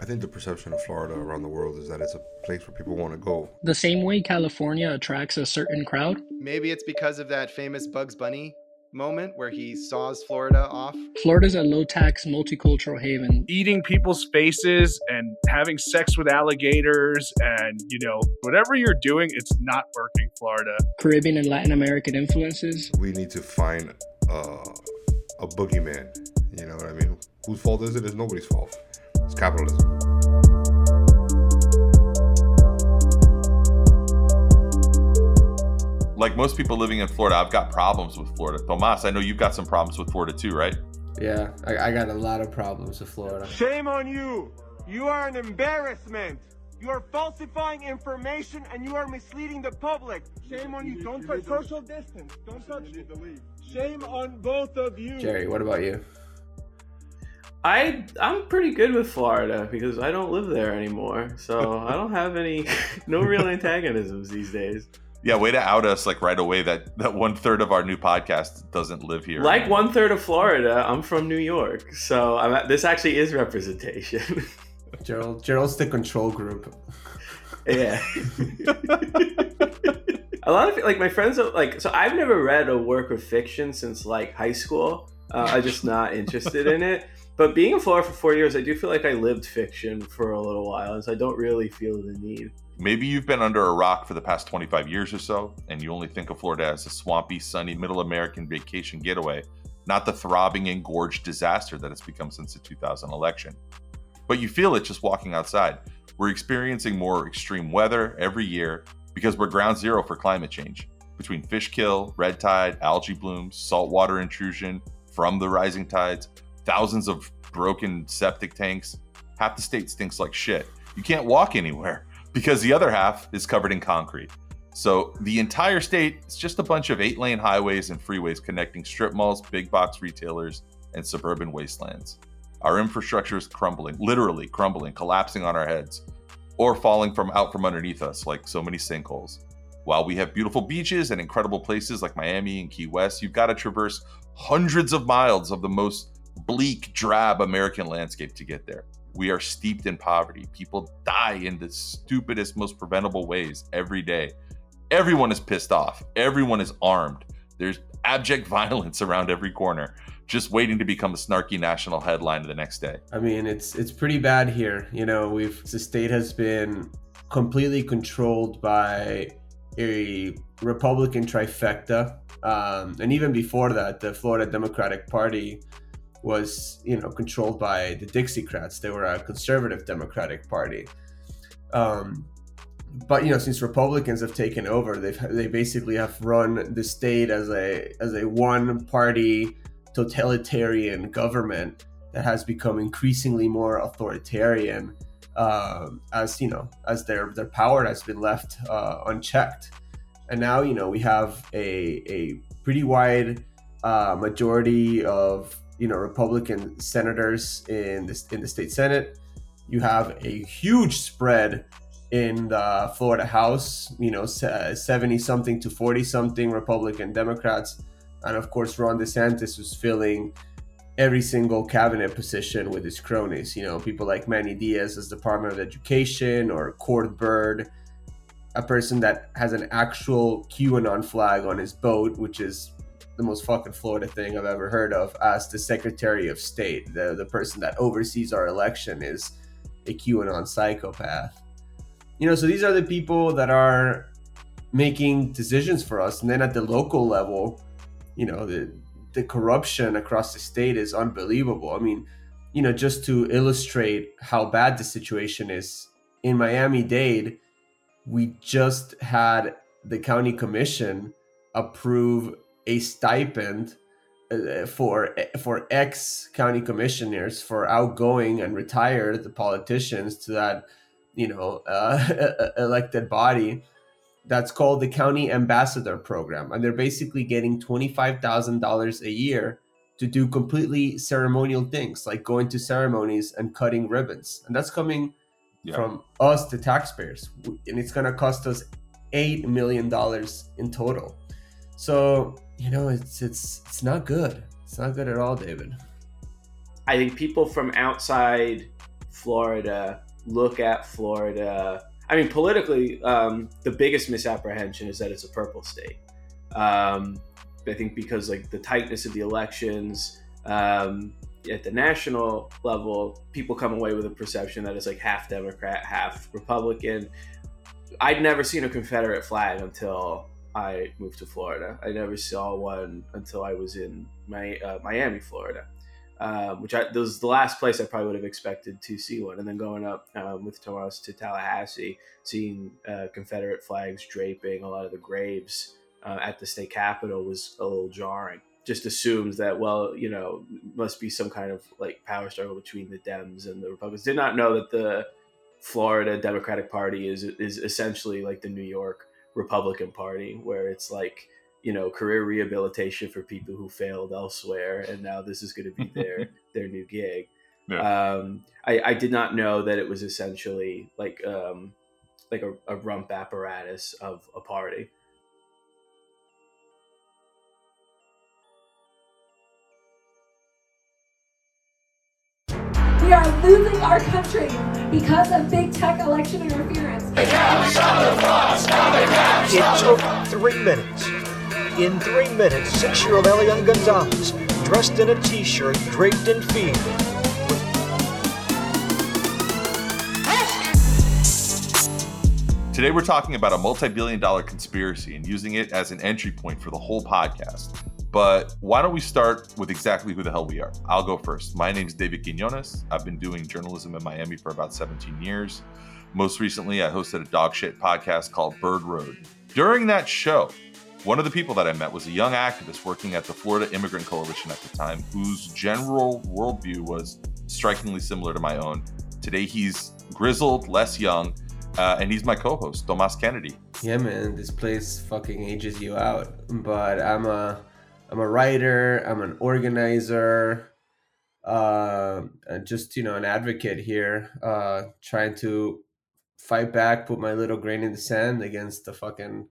I think the perception of Florida around the world is that it's a place where people want to go. The same way California attracts a certain crowd. Maybe it's because of that famous Bugs Bunny moment where he saws Florida off. Florida's a low tax multicultural haven. Eating people's faces and having sex with alligators and, you know, whatever you're doing, it's not working, Florida. Caribbean and Latin American influences. We need to find uh, a boogeyman. You know what I mean? Whose fault is it? It's nobody's fault. It's capitalism. Like most people living in Florida, I've got problems with Florida. Tomas, I know you've got some problems with Florida too, right? Yeah, I, I got a lot of problems with Florida. Shame on you! You are an embarrassment! You are falsifying information and you are misleading the public. Shame on you. Don't touch social distance. Don't touch. Shame on both of you. Jerry, what about you? I I'm pretty good with Florida because I don't live there anymore, so I don't have any no real antagonisms these days. Yeah, way to out us like right away that that one third of our new podcast doesn't live here. Like one third of Florida, I'm from New York, so I'm at, this actually is representation. Gerald, Gerald's the control group. yeah. a lot of like my friends are like so I've never read a work of fiction since like high school. Uh, I'm just not interested in it. But being in Florida for four years, I do feel like I lived fiction for a little while, and so I don't really feel the need. Maybe you've been under a rock for the past 25 years or so, and you only think of Florida as a swampy, sunny, middle American vacation getaway, not the throbbing, engorged disaster that it's become since the 2000 election. But you feel it just walking outside. We're experiencing more extreme weather every year because we're ground zero for climate change. Between fish kill, red tide, algae blooms, saltwater intrusion from the rising tides, thousands of broken septic tanks. Half the state stinks like shit. You can't walk anywhere because the other half is covered in concrete. So the entire state is just a bunch of eight lane highways and freeways connecting strip malls, big box retailers, and suburban wastelands. Our infrastructure is crumbling, literally crumbling, collapsing on our heads, or falling from out from underneath us like so many sinkholes. While we have beautiful beaches and incredible places like Miami and Key West, you've got to traverse hundreds of miles of the most bleak, drab American landscape to get there. We are steeped in poverty. People die in the stupidest, most preventable ways every day. Everyone is pissed off. Everyone is armed. There's abject violence around every corner, just waiting to become a snarky national headline the next day. I mean, it's it's pretty bad here. You know, we've the state has been completely controlled by a Republican trifecta, um, and even before that, the Florida Democratic Party was you know controlled by the Dixiecrats. They were a conservative Democratic Party. Um, but you know, since Republicans have taken over, they've they basically have run the state as a as a one party totalitarian government that has become increasingly more authoritarian um, as you know as their their power has been left uh, unchecked. And now you know we have a a pretty wide uh, majority of you know Republican senators in this in the state Senate. You have a huge spread in the Florida House. You know, seventy something to forty something Republican Democrats, and of course Ron DeSantis was filling every single cabinet position with his cronies. You know, people like Manny Diaz as Department of Education or Cord Byrd, a person that has an actual QAnon flag on his boat, which is the most fucking Florida thing I've ever heard of as the Secretary of State. The the person that oversees our election is a QAnon psychopath. You know, so these are the people that are making decisions for us. And then at the local level, you know, the the corruption across the state is unbelievable. I mean, you know, just to illustrate how bad the situation is, in Miami Dade, we just had the county commission approve a stipend uh, for for ex county commissioners for outgoing and retired politicians to that you know uh, elected body that's called the county ambassador program. And they're basically getting $25,000 a year to do completely ceremonial things like going to ceremonies and cutting ribbons. And that's coming yeah. from us the taxpayers. And it's going to cost us 8 million dollars in total. So you know, it's it's it's not good. It's not good at all, David. I think people from outside Florida, look at Florida. I mean, politically, um, the biggest misapprehension is that it's a purple state. Um, I think because like the tightness of the elections um, at the national level, people come away with a perception that it's like half Democrat, half Republican. I'd never seen a Confederate flag until I moved to Florida. I never saw one until I was in my, uh, Miami, Florida, um, which I, was the last place I probably would have expected to see one. And then going up um, with Tomas to Tallahassee, seeing uh, Confederate flags draping a lot of the graves uh, at the state capitol was a little jarring. Just assumes that, well, you know, must be some kind of like power struggle between the Dems and the Republicans. Did not know that the Florida Democratic Party is is essentially like the New York Republican Party, where it's like you know career rehabilitation for people who failed elsewhere, and now this is going to be their their new gig. Yeah. Um, I, I did not know that it was essentially like um, like a, a rump apparatus of a party. We are losing our country because of big tech election interference. It took three minutes. In three minutes, six-year-old Elian Gonzalez, dressed in a t-shirt, draped in fear, Today, we're talking about a multi billion dollar conspiracy and using it as an entry point for the whole podcast. But why don't we start with exactly who the hell we are? I'll go first. My name is David Quinones. I've been doing journalism in Miami for about 17 years. Most recently, I hosted a dog shit podcast called Bird Road. During that show, one of the people that I met was a young activist working at the Florida Immigrant Coalition at the time, whose general worldview was strikingly similar to my own. Today, he's grizzled, less young, uh, and he's my co-host, Tomas Kennedy. Yeah, man, this place fucking ages you out. But I'm a I'm a writer, I'm an organizer, uh, just you know, an advocate here, uh, trying to fight back, put my little grain in the sand against the fucking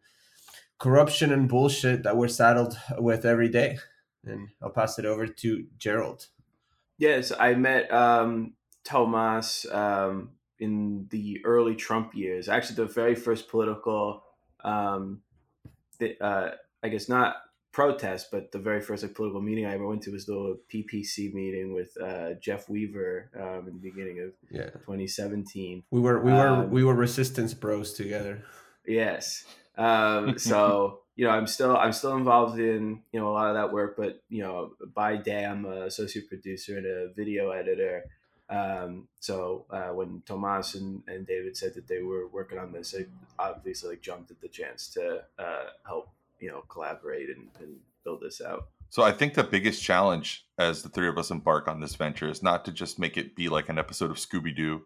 corruption and bullshit that we're saddled with every day. And I'll pass it over to Gerald. Yes, I met um, Tomas um, in the early Trump years. Actually, the very first political, um, uh, I guess not protest, but the very first like, political meeting I ever went to was the PPC meeting with uh, Jeff Weaver um, in the beginning of yeah. 2017. We were we were um, we were resistance bros together. Yes. Um, so you know, I'm still I'm still involved in you know a lot of that work, but you know, by day I'm a associate producer and a video editor. Um, so uh, when Tomas and, and David said that they were working on this, I obviously like jumped at the chance to uh, help you know collaborate and, and build this out. So I think the biggest challenge as the three of us embark on this venture is not to just make it be like an episode of Scooby Doo,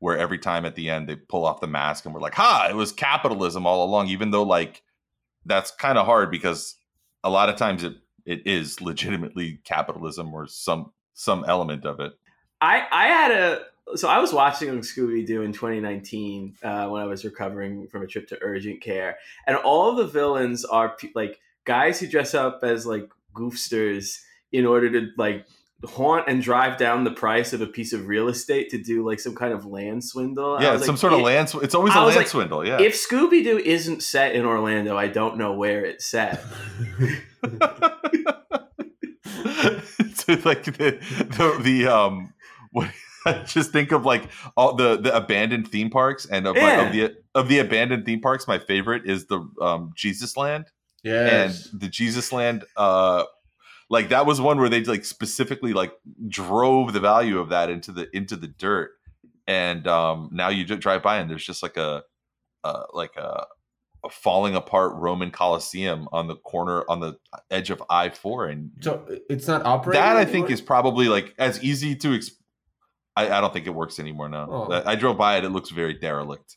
where every time at the end they pull off the mask and we're like, "Ha! It was capitalism all along." Even though like that's kind of hard because a lot of times it it is legitimately capitalism or some some element of it. I I had a so I was watching Scooby Doo in 2019 uh, when I was recovering from a trip to urgent care, and all the villains are like guys who dress up as like goofsters in order to like haunt and drive down the price of a piece of real estate to do like some kind of land swindle. Yeah, some like, sort of land. Sw- it's always a land like, swindle. Yeah. If Scooby Doo isn't set in Orlando, I don't know where it's set. so like the the, the um what just think of like all the the abandoned theme parks and of, yeah. of the of the abandoned theme parks my favorite is the um jesus land. Yeah and the jesus land uh like that was one where they like specifically like drove the value of that into the into the dirt. And um now you just drive by and there's just like a uh like a, a falling apart roman coliseum on the corner on the edge of i4 and so it's not operating that i think is probably like as easy to explain I, I don't think it works anymore now. Oh. I, I drove by it; it looks very derelict.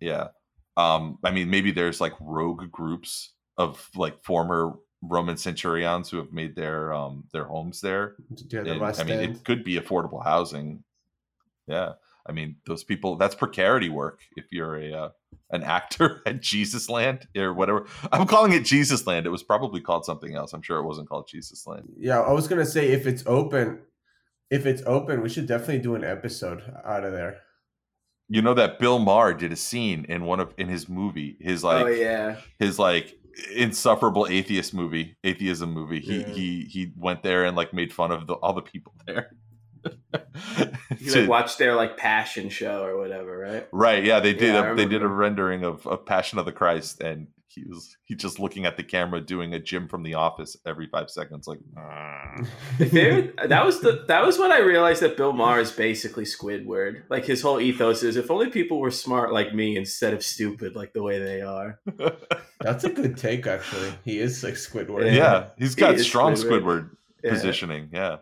Yeah. Um, I mean, maybe there's like rogue groups of like former Roman centurions who have made their um their homes there. Yeah, the and, I mean, it could be affordable housing. Yeah, I mean, those people. That's precarity work. If you're a uh, an actor at Jesus Land or whatever, I'm calling it Jesus Land. It was probably called something else. I'm sure it wasn't called Jesus Land. Yeah, I was gonna say if it's open, if it's open, we should definitely do an episode out of there. You know that Bill Maher did a scene in one of in his movie, his oh, like oh yeah, his like insufferable atheist movie, atheism movie. He Yeah. he he went there and like made fun of the, all the people there. you To- like watched their like passion show or whatever, right? right, yeah, they did Yeah, I a, they did a rendering of, of Passion of the Christ, and he was he just looking at the camera doing a Jim from The Office every five seconds, like. "Ah." Favorite- that was the that was when I realized that Bill Maher is basically Squidward. Like his whole ethos is if only people were smart like me instead of stupid like the way they are. That's a good take, actually. He is like Squidward. yeah, he's He got is strong Squidward. Squidward Yeah. positioning. Yeah.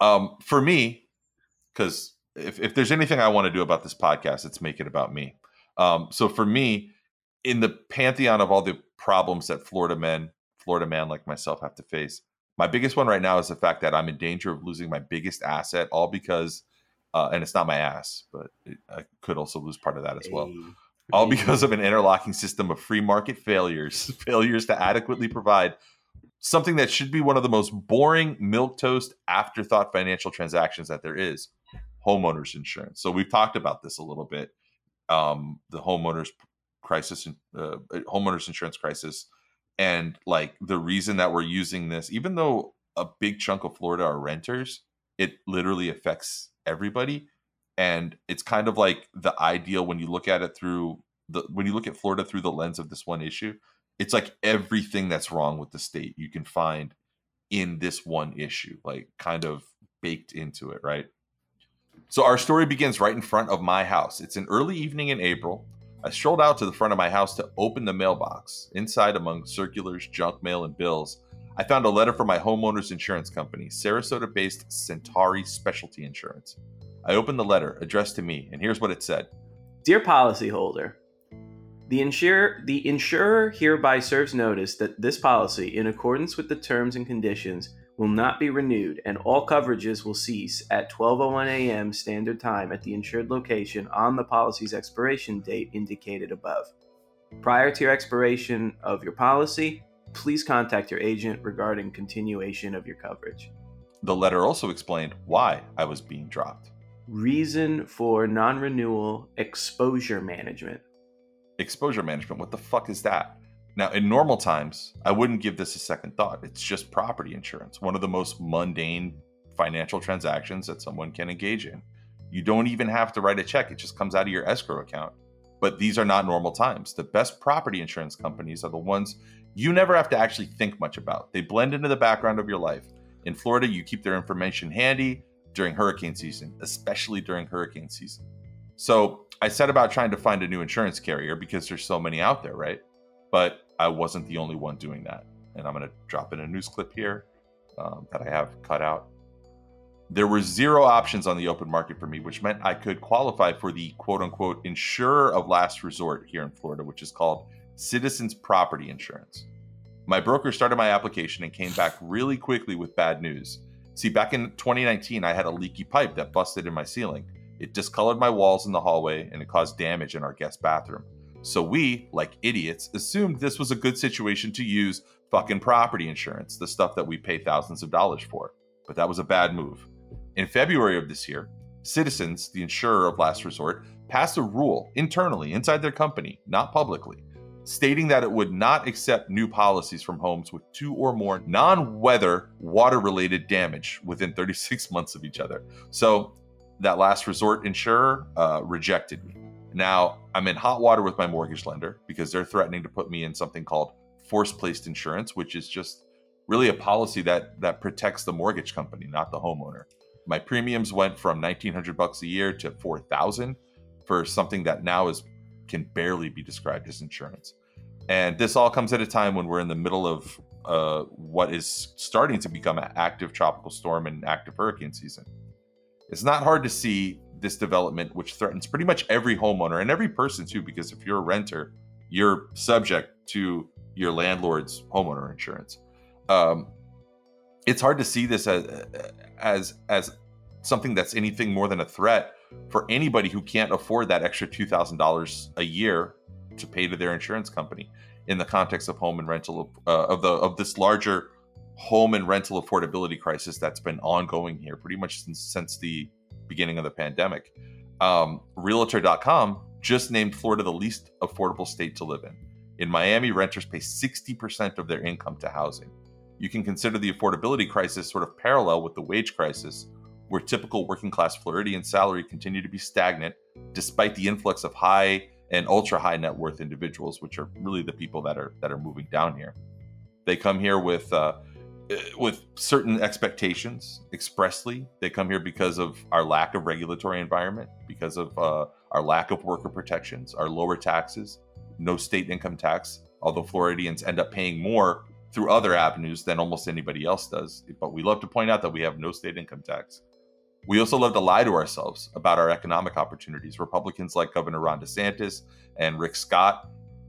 Um, for me, because if, if there's anything I want to do about this podcast, it's make it about me. Um, so for me, in the pantheon of all the problems that Florida men, Florida man like myself have to face, my biggest one right now is the fact that I'm in danger of losing my biggest asset, all because, uh, and it's not my ass, but it, I could also lose part of that as well Hey. all because of an interlocking system of free market failures, failures to adequately provide something that should be one of the most boring milk toast afterthought financial transactions that there is homeowners insurance so we've talked about this a little bit um, the homeowners crisis uh, homeowners insurance crisis. And like the reason that we're using this even though a big chunk of florida are renters it literally affects everybody. And it's kind of like the ideal when you look at it through the when you look at Florida through the lens of this one issue it's like everything that's wrong with the state you can find in this one issue like kind of baked into it right? So our story begins right in front of my house. It's an early evening in April I strolled out to the front of my house to open the mailbox inside among circulars junk mail and bills I found a letter from my homeowner's insurance company, Sarasota based Centauri Specialty Insurance. I opened the letter addressed to me, and here's what it said Dear policyholder, the insurer, the insurer hereby serves notice that this policy, in accordance with the terms and conditions, will not be renewed, and all coverages will cease at 12:01 a.m. standard time at the insured location on the policy's expiration date indicated above. Prior to your expiration of your policy, please contact your agent regarding continuation of your coverage. The letter also explained why I was being dropped. Reason for non-renewal: exposure management. Exposure management, what the fuck is that? Now, in normal times, I wouldn't give this a second thought. It's just property insurance, one of the most mundane financial transactions that someone can engage in. You don't even have to write a check, it just comes out of your escrow account. But these are not normal times. The best property insurance companies are the ones you never have to actually think much about. They blend into the background of your life. In Florida, you keep their information handy during hurricane season, especially during hurricane season. So I set about trying to find a new insurance carrier because there's so many out there, right? But I wasn't the only one doing that. And I'm going to drop in a news clip here um, that I have cut out. There were zero options on the open market for me, which meant I could qualify for the quote unquote insurer of last resort here in Florida, which is called Citizens Property Insurance. My broker started my application and came back really quickly with bad news. See, back in 2019, I had a leaky pipe that busted in my ceiling. It discolored my walls in the hallway and it caused damage in our guest bathroom. So we, like idiots, assumed this was a good situation to use fucking property insurance, the stuff that we pay thousands of dollars for. But that was a bad move. In February of this year, Citizens, the insurer of last resort, passed a rule internally inside their company, not publicly, stating that it would not accept new policies from homes with two or more non weather water related damage within 36 months of each other. So that last resort insurer uh, rejected me. Now I'm in hot water with my mortgage lender because they're threatening to put me in something called force placed insurance, which is just really a policy that that protects the mortgage company, not the homeowner. My premiums went from 1900 bucks a year to 4000 for something that now is can barely be described as insurance. And this all comes at a time when we're in the middle of uh, what is starting to become an active tropical storm and active hurricane season. It's not hard to see this development, which threatens pretty much every homeowner and every person too, because if you're a renter, you're subject to your landlord's homeowner insurance. Um, it's hard to see this as as as something that's anything more than a threat for anybody who can't afford that extra two thousand dollars a year to pay to their insurance company in the context of home and rental uh, of the of this larger home and rental affordability crisis that's been ongoing here pretty much since, since the beginning of the pandemic. Um, Realtor.com just named Florida the least affordable state to live in. In Miami, renters pay 60% of their income to housing. You can consider the affordability crisis sort of parallel with the wage crisis, where typical working class Floridian salary continue to be stagnant despite the influx of high and ultra high net worth individuals, which are really the people that are that are moving down here. They come here with uh, with certain expectations expressly. They come here because of our lack of regulatory environment, because of uh, our lack of worker protections, our lower taxes, no state income tax. Although Floridians end up paying more through other avenues than almost anybody else does, but we love to point out that we have no state income tax. We also love to lie to ourselves about our economic opportunities. Republicans like Governor Ron DeSantis and Rick Scott,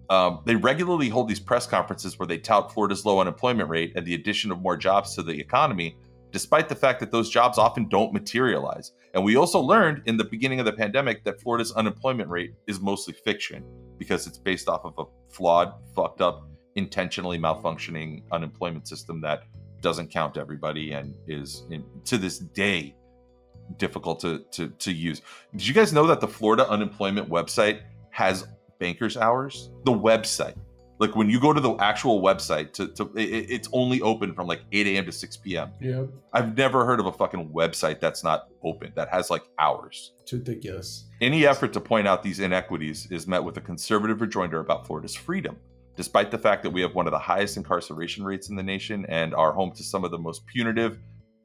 um, they regularly hold these press conferences where they tout Florida's low unemployment rate and the addition of more jobs to the economy, despite the fact that those jobs often don't materialize. And we also learned in the beginning of the pandemic that Florida's unemployment rate is mostly fiction because it's based off of a flawed, fucked up, intentionally malfunctioning unemployment system that doesn't count everybody and is in, to this day difficult to, to to use. Did you guys know that the Florida unemployment website has bankers hours? The website. Like when you go to the actual website to, to it, it's only open from like 8 a.m. to 6 p.m. Yeah. I've never heard of a fucking website that's not open, that has like hours. It's ridiculous. Any effort to point out these inequities is met with a conservative rejoinder about Florida's freedom. Despite the fact that we have one of the highest incarceration rates in the nation and are home to some of the most punitive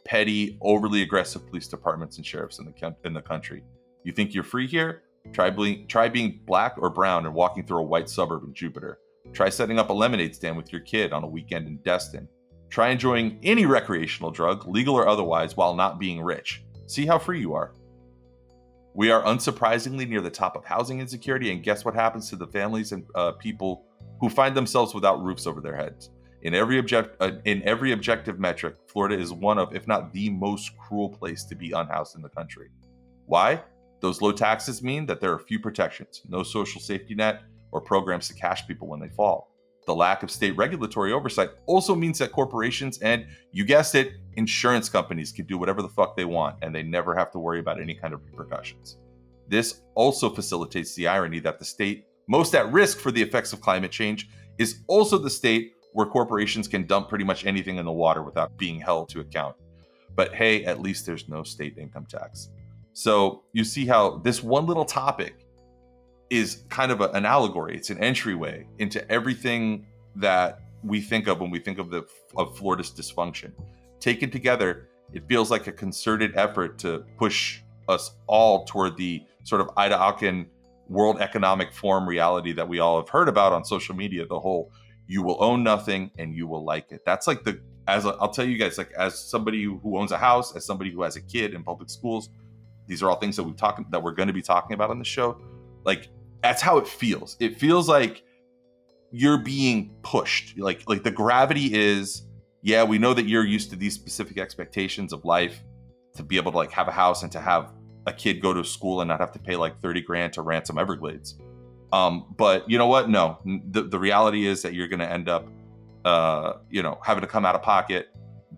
petty, overly aggressive police departments and sheriffs in the in the country. You think you're free here? Try being try being black or brown and walking through a white suburb in Jupiter. Try setting up a lemonade stand with your kid on a weekend in Destin. Try enjoying any recreational drug, legal or otherwise, while not being rich. See how free you are. We are unsurprisingly near the top of housing insecurity, and guess what happens to the families and uh, people who find themselves without roofs over their heads? In every object, uh, in every objective metric, Florida is one of, if not the most cruel place to be unhoused in the country. Why? Those low taxes mean that there are few protections, no social safety net, or programs to cash people when they fall. The lack of state regulatory oversight also means that corporations and, you guessed it, insurance companies can do whatever the fuck they want and they never have to worry about any kind of repercussions. This also facilitates the irony that the state most at risk for the effects of climate change is also the state where corporations can dump pretty much anything in the water without being held to account. But hey, at least there's no state income tax. So you see how this one little topic is kind of a, an allegory. It's an entryway into everything that we think of when we think of the of Florida's dysfunction. Taken together, it feels like a concerted effort to push us all toward the sort of Ida Auken World Economic Forum reality that we all have heard about on social media. The whole you will own nothing and you will like it. That's like the as i will tell you guys like as somebody who owns a house, as somebody who has a kid in public schools, these are all things that we talk that we're going to be talking about on the show. Like that's how it feels. It feels like you're being pushed. Like like the gravity is yeah, we know that you're used to these specific expectations of life to be able to like have a house and to have a kid go to school and not have to pay like 30 grand to Ransom Everglades. Um, but you know what? No, the, the reality is that you're going to end up, uh, you know, having to come out of pocket,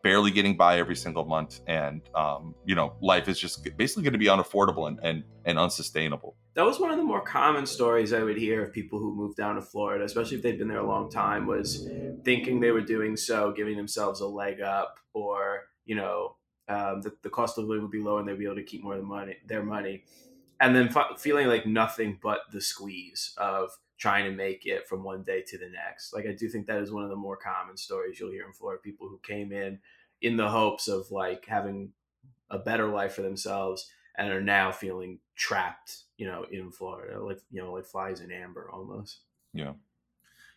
barely getting by every single month, and um, you know, life is just basically going to be unaffordable and, and and unsustainable. That was one of the more common stories I would hear of people who moved down to Florida, especially if they'd been there a long time, was thinking they were doing so, giving themselves a leg up, or you know, um, the, the cost of living would be low and they'd be able to keep more of the money, their money and then f- feeling like nothing but the squeeze of trying to make it from one day to the next. Like I do think that is one of the more common stories you'll hear in Florida. People who came in in the hopes of like having a better life for themselves and are now feeling trapped, you know, in Florida, like you know, like flies in amber almost. Yeah.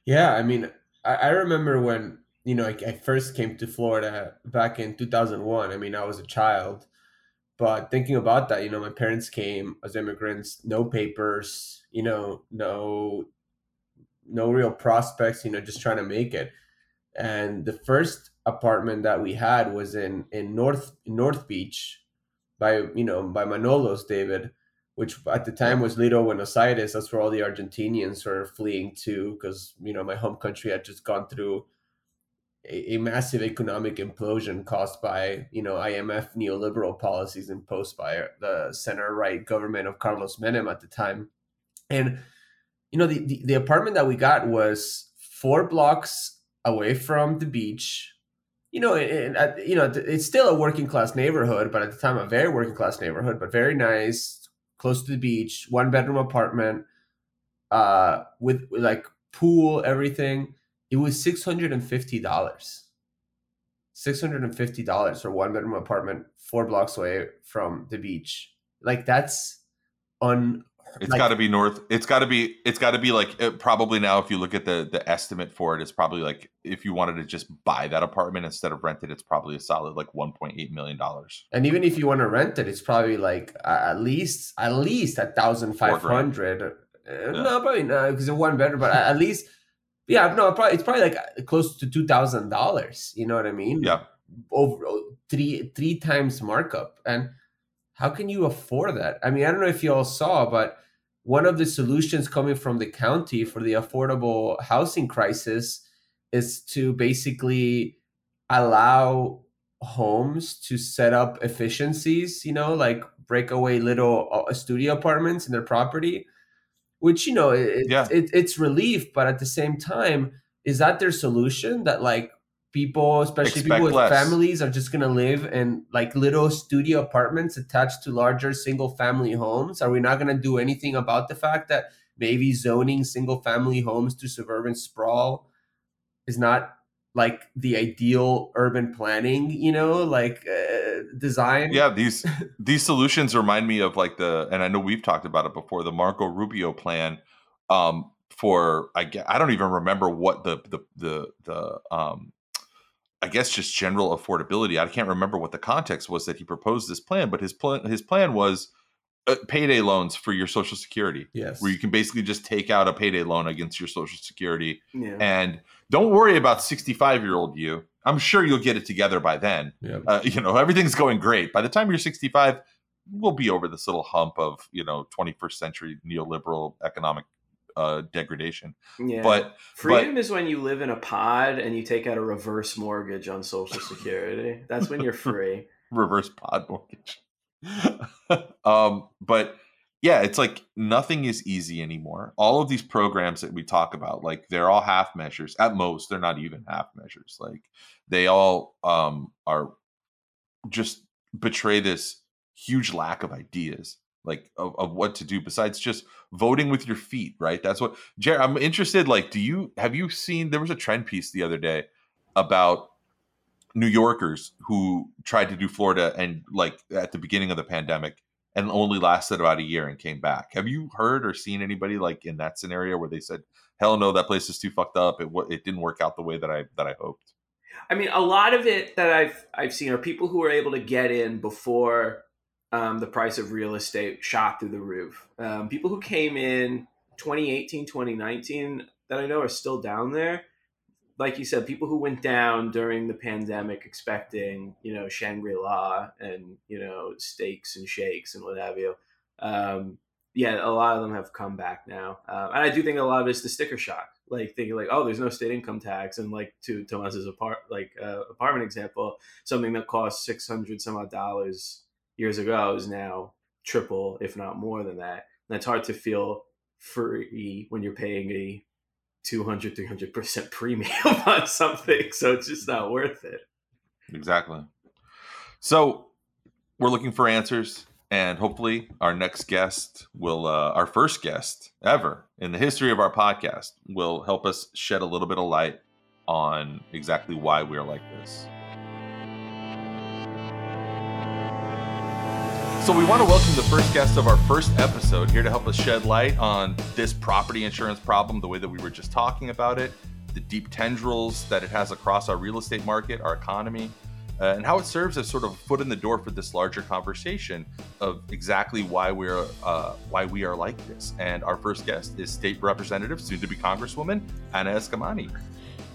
Yeah, I mean, I, I remember when you know I, I first came to Florida back in 2001. I mean, I was a child but thinking about that, you know, my parents came as immigrants, no papers, you know, no no real prospects, you know, just trying to make it. And the first apartment that we had was in in North North Beach by, you know, by Manolos, David, which at the time was Little Buenos Aires. That's where all the Argentinians were fleeing to because, you know, my home country had just gone through a, a massive economic implosion caused by you know IMF neoliberal policies imposed by the center right government of Carlos Menem at the time, and you know the, the, the apartment that we got was four blocks away from the beach. You know, and, and you know it's still a working class neighborhood, but at the time a very working class neighborhood, but very nice, close to the beach, one bedroom apartment, uh, with, with like pool, everything it was six hundred and fifty dollars. Six hundred and fifty dollars for one bedroom apartment, four blocks away from the beach. Like that's un. It's like, got to be north. It's got to be. It's got to be like it, probably now. If you look at the the estimate for it, it's probably like if you wanted to just buy that apartment instead of rent it, it's probably a solid like one point eight million dollars. And even if you want to rent it, it's probably like uh, at least at least a thousand five hundred. Uh. No, probably not because it's one bedroom, but at least yeah, no, probably it's probably like uh, close to two thousand dollars. You know what I mean? Yeah, over three three times markup. And how can you afford that? I mean, I don't know if you all saw, but one of the solutions coming from the county for the affordable housing crisis is to basically allow homes to set up efficiencies. You know, like breakaway little uh, studio apartments in their property which you know it, yeah. it, it's relief but at the same time is that their solution that like people especially Expect people with less. families are just going to live in like little studio apartments attached to larger single family homes are we not going to do anything about the fact that maybe zoning single family homes to suburban sprawl is not like the ideal urban planning you know like uh, design yeah these these solutions remind me of like the and i know we've talked about it before the marco rubio plan um for i guess, i don't even remember what the the the the um i guess just general affordability i can't remember what the context was that he proposed this plan but his plan his plan was uh, payday loans for your social security yes where you can basically just take out a payday loan against your social security yeah. and don't worry about 65 year old you i'm sure you'll get it together by then yep. uh, you know everything's going great by the time you're 65 we'll be over this little hump of you know 21st century neoliberal economic uh, degradation. Yeah. But freedom but, is when you live in a pod and you take out a reverse mortgage on Social Security. That's when you're free. reverse pod mortgage. um, but yeah, it's like nothing is easy anymore. All of these programs that we talk about, like they're all half measures. At most, they're not even half measures. Like they all um, are just betray this huge lack of ideas, like of, of what to do besides just voting with your feet. Right? That's what. Jared, I'm interested. Like, do you have you seen? There was a trend piece the other day about New Yorkers who tried to do Florida and like at the beginning of the pandemic and only lasted about a year and came back. Have you heard or seen anybody like in that scenario where they said, "Hell no, that place is too fucked up. It it didn't work out the way that I that I hoped." I mean, a lot of it that I've I've seen are people who were able to get in before um, the price of real estate shot through the roof. Um, people who came in 2018, 2019 that I know are still down there like you said, people who went down during the pandemic expecting, you know, Shangri La and, you know, steaks and shakes and what have you. Um, yeah, a lot of them have come back now. Uh, and I do think a lot of it's the sticker shock, like thinking like, oh, there's no state income tax. And like to Tomas's apart, like uh, apartment example, something that cost 600 some odd dollars years ago is now triple, if not more than that. And it's hard to feel free when you're paying a 200 300% premium on something so it's just not worth it. Exactly. So we're looking for answers and hopefully our next guest will uh, our first guest ever in the history of our podcast will help us shed a little bit of light on exactly why we're like this So, we want to welcome the first guest of our first episode here to help us shed light on this property insurance problem, the way that we were just talking about it, the deep tendrils that it has across our real estate market, our economy, uh, and how it serves as sort of a foot in the door for this larger conversation of exactly why we're uh, why we are like this. And our first guest is State Representative, soon to be Congresswoman Anna Eskamani.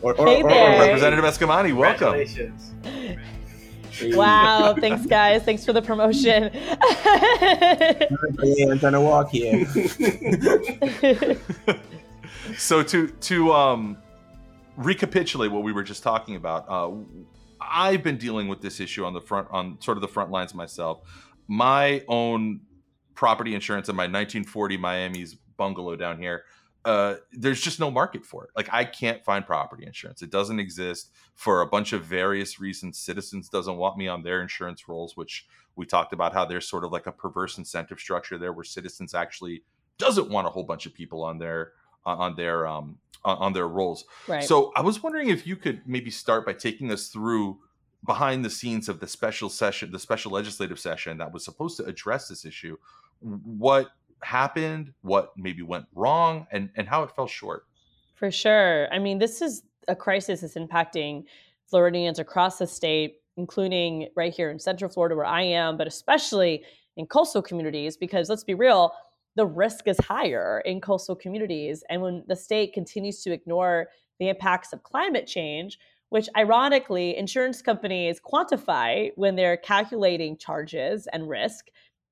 Or, or, hey or, or Representative Eskamani, welcome. Congratulations. Wow, thanks guys. Thanks for the promotion. Hands on a walk here. so to to um recapitulate what we were just talking about, uh, I've been dealing with this issue on the front, on sort of the front lines myself. My own property insurance in my 1940 Miami's bungalow down here. Uh, there's just no market for it. Like I can't find property insurance. It doesn't exist for a bunch of various reasons. Citizens doesn't want me on their insurance rolls, which we talked about how there's sort of like a perverse incentive structure there, where Citizens actually doesn't want a whole bunch of people on their uh, on their um, on their rolls. Right. So I was wondering if you could maybe start by taking us through behind the scenes of the special session, the special legislative session that was supposed to address this issue. What happened? What maybe went wrong, and and how it fell short? For sure. I mean, this is a crisis that's impacting Floridians across the state, including right here in Central Florida, where I am, but especially in coastal communities, because let's be real, the risk is higher in coastal communities. And when the state continues to ignore the impacts of climate change, which ironically insurance companies quantify when they're calculating charges and risk,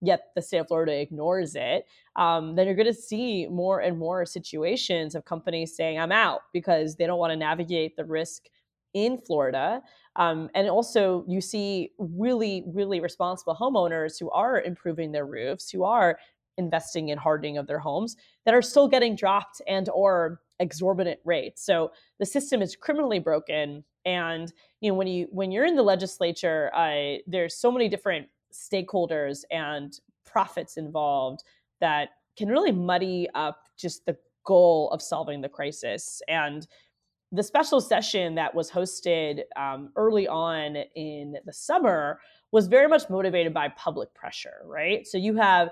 yet the state of Florida ignores it, um, then you're going to see more and more situations of companies saying, I'm out because they don't want to navigate the risk in Florida. Um, and also, you see really, really responsible homeowners who are improving their roofs, who are investing in hardening of their homes that are still getting dropped and or exorbitant rates. So the system is criminally broken. And you know when you when you're in the legislature, uh, there's so many different stakeholders and profits involved that can really muddy up just the goal of solving the crisis. And the special session that was hosted um, early on in the summer was very much motivated by public pressure, right? So you have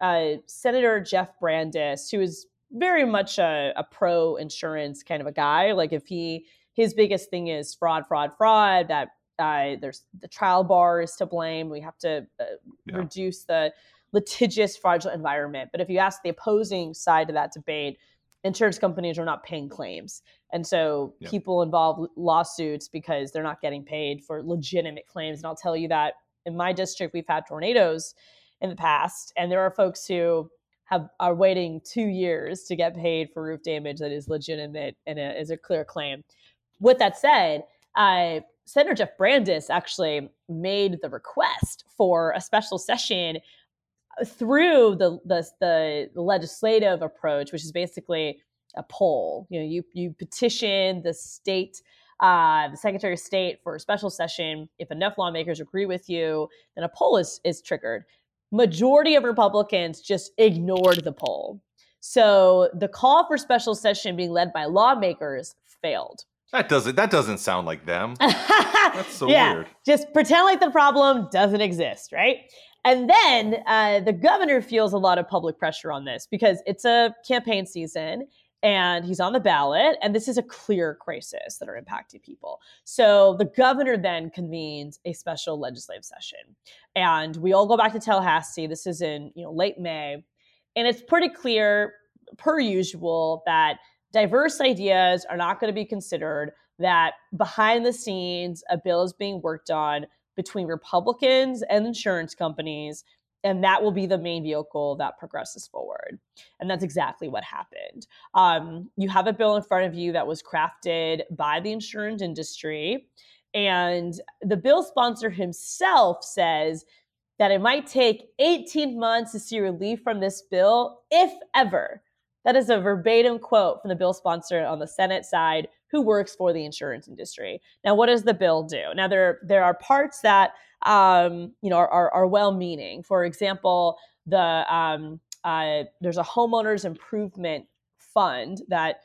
uh, Senator Jeff Brandes, who is very much a, a pro insurance kind of a guy. Like if he his biggest thing is fraud, fraud, fraud. That uh, there's the trial bar is to blame. We have to uh, yeah. reduce the litigious, fraudulent environment. But if you ask the opposing side of that debate, insurance companies are not paying claims. And so yeah. people involve lawsuits because they're not getting paid for legitimate claims. And I'll tell you that in my district, we've had tornadoes in the past, and there are folks who have are waiting two years to get paid for roof damage that is legitimate and a, is a clear claim. With that said, uh, Senator Jeff Brandes actually made the request for a special session through the, the, the legislative approach, which is basically a poll. You know, you you petition the state, uh, the Secretary of State for a special session. If enough lawmakers agree with you, then a poll is is triggered majority of Republicans just ignored the poll. So the call for special session being led by lawmakers failed. That doesn't that doesn't sound like them. That's so yeah, weird. Just pretend like the problem doesn't exist, right? And then uh, the governor feels a lot of public pressure on this because it's a campaign season and he's on the ballot and this is a clear crisis that are impacting people so the governor then convenes a special legislative session and we all go back to tallahassee this is in you know late may and it's pretty clear per usual that diverse ideas are not going to be considered that behind the scenes a bill is being worked on between republicans and insurance companies and that will be the main vehicle that progresses forward. And that's exactly what happened. Um, you have a bill in front of you that was crafted by the insurance industry, and the bill sponsor himself says that it might take 18 months to see relief from this bill, if ever. That is a verbatim quote from the bill sponsor on the Senate side who works for the insurance industry. Now, what does the bill do? Now, there, there are parts that um, you know, are, are, are well-meaning. For example, the um, uh, there's a homeowners improvement fund that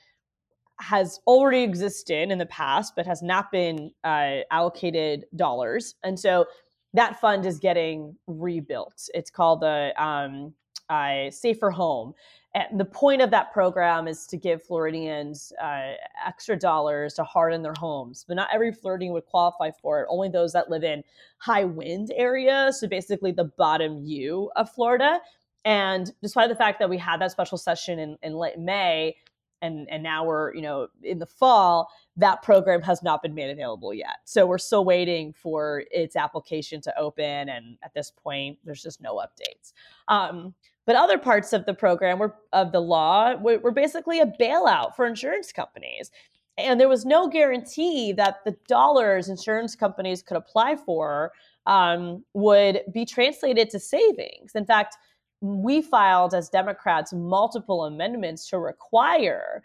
has already existed in the past, but has not been uh, allocated dollars, and so that fund is getting rebuilt. It's called the um, uh, Safer Home, and the point of that program is to give Floridians uh, extra dollars to harden their homes. But not every Floridian would qualify for it, only those that live in high wind areas. So basically, the bottom U of Florida. And despite the fact that we had that special session in, in late May, and, and now we're you know in the fall that program has not been made available yet so we're still waiting for its application to open and at this point there's just no updates um, but other parts of the program were of the law were, were basically a bailout for insurance companies. And there was no guarantee that the dollars insurance companies could apply for um, would be translated to savings. In fact, we filed as Democrats multiple amendments to require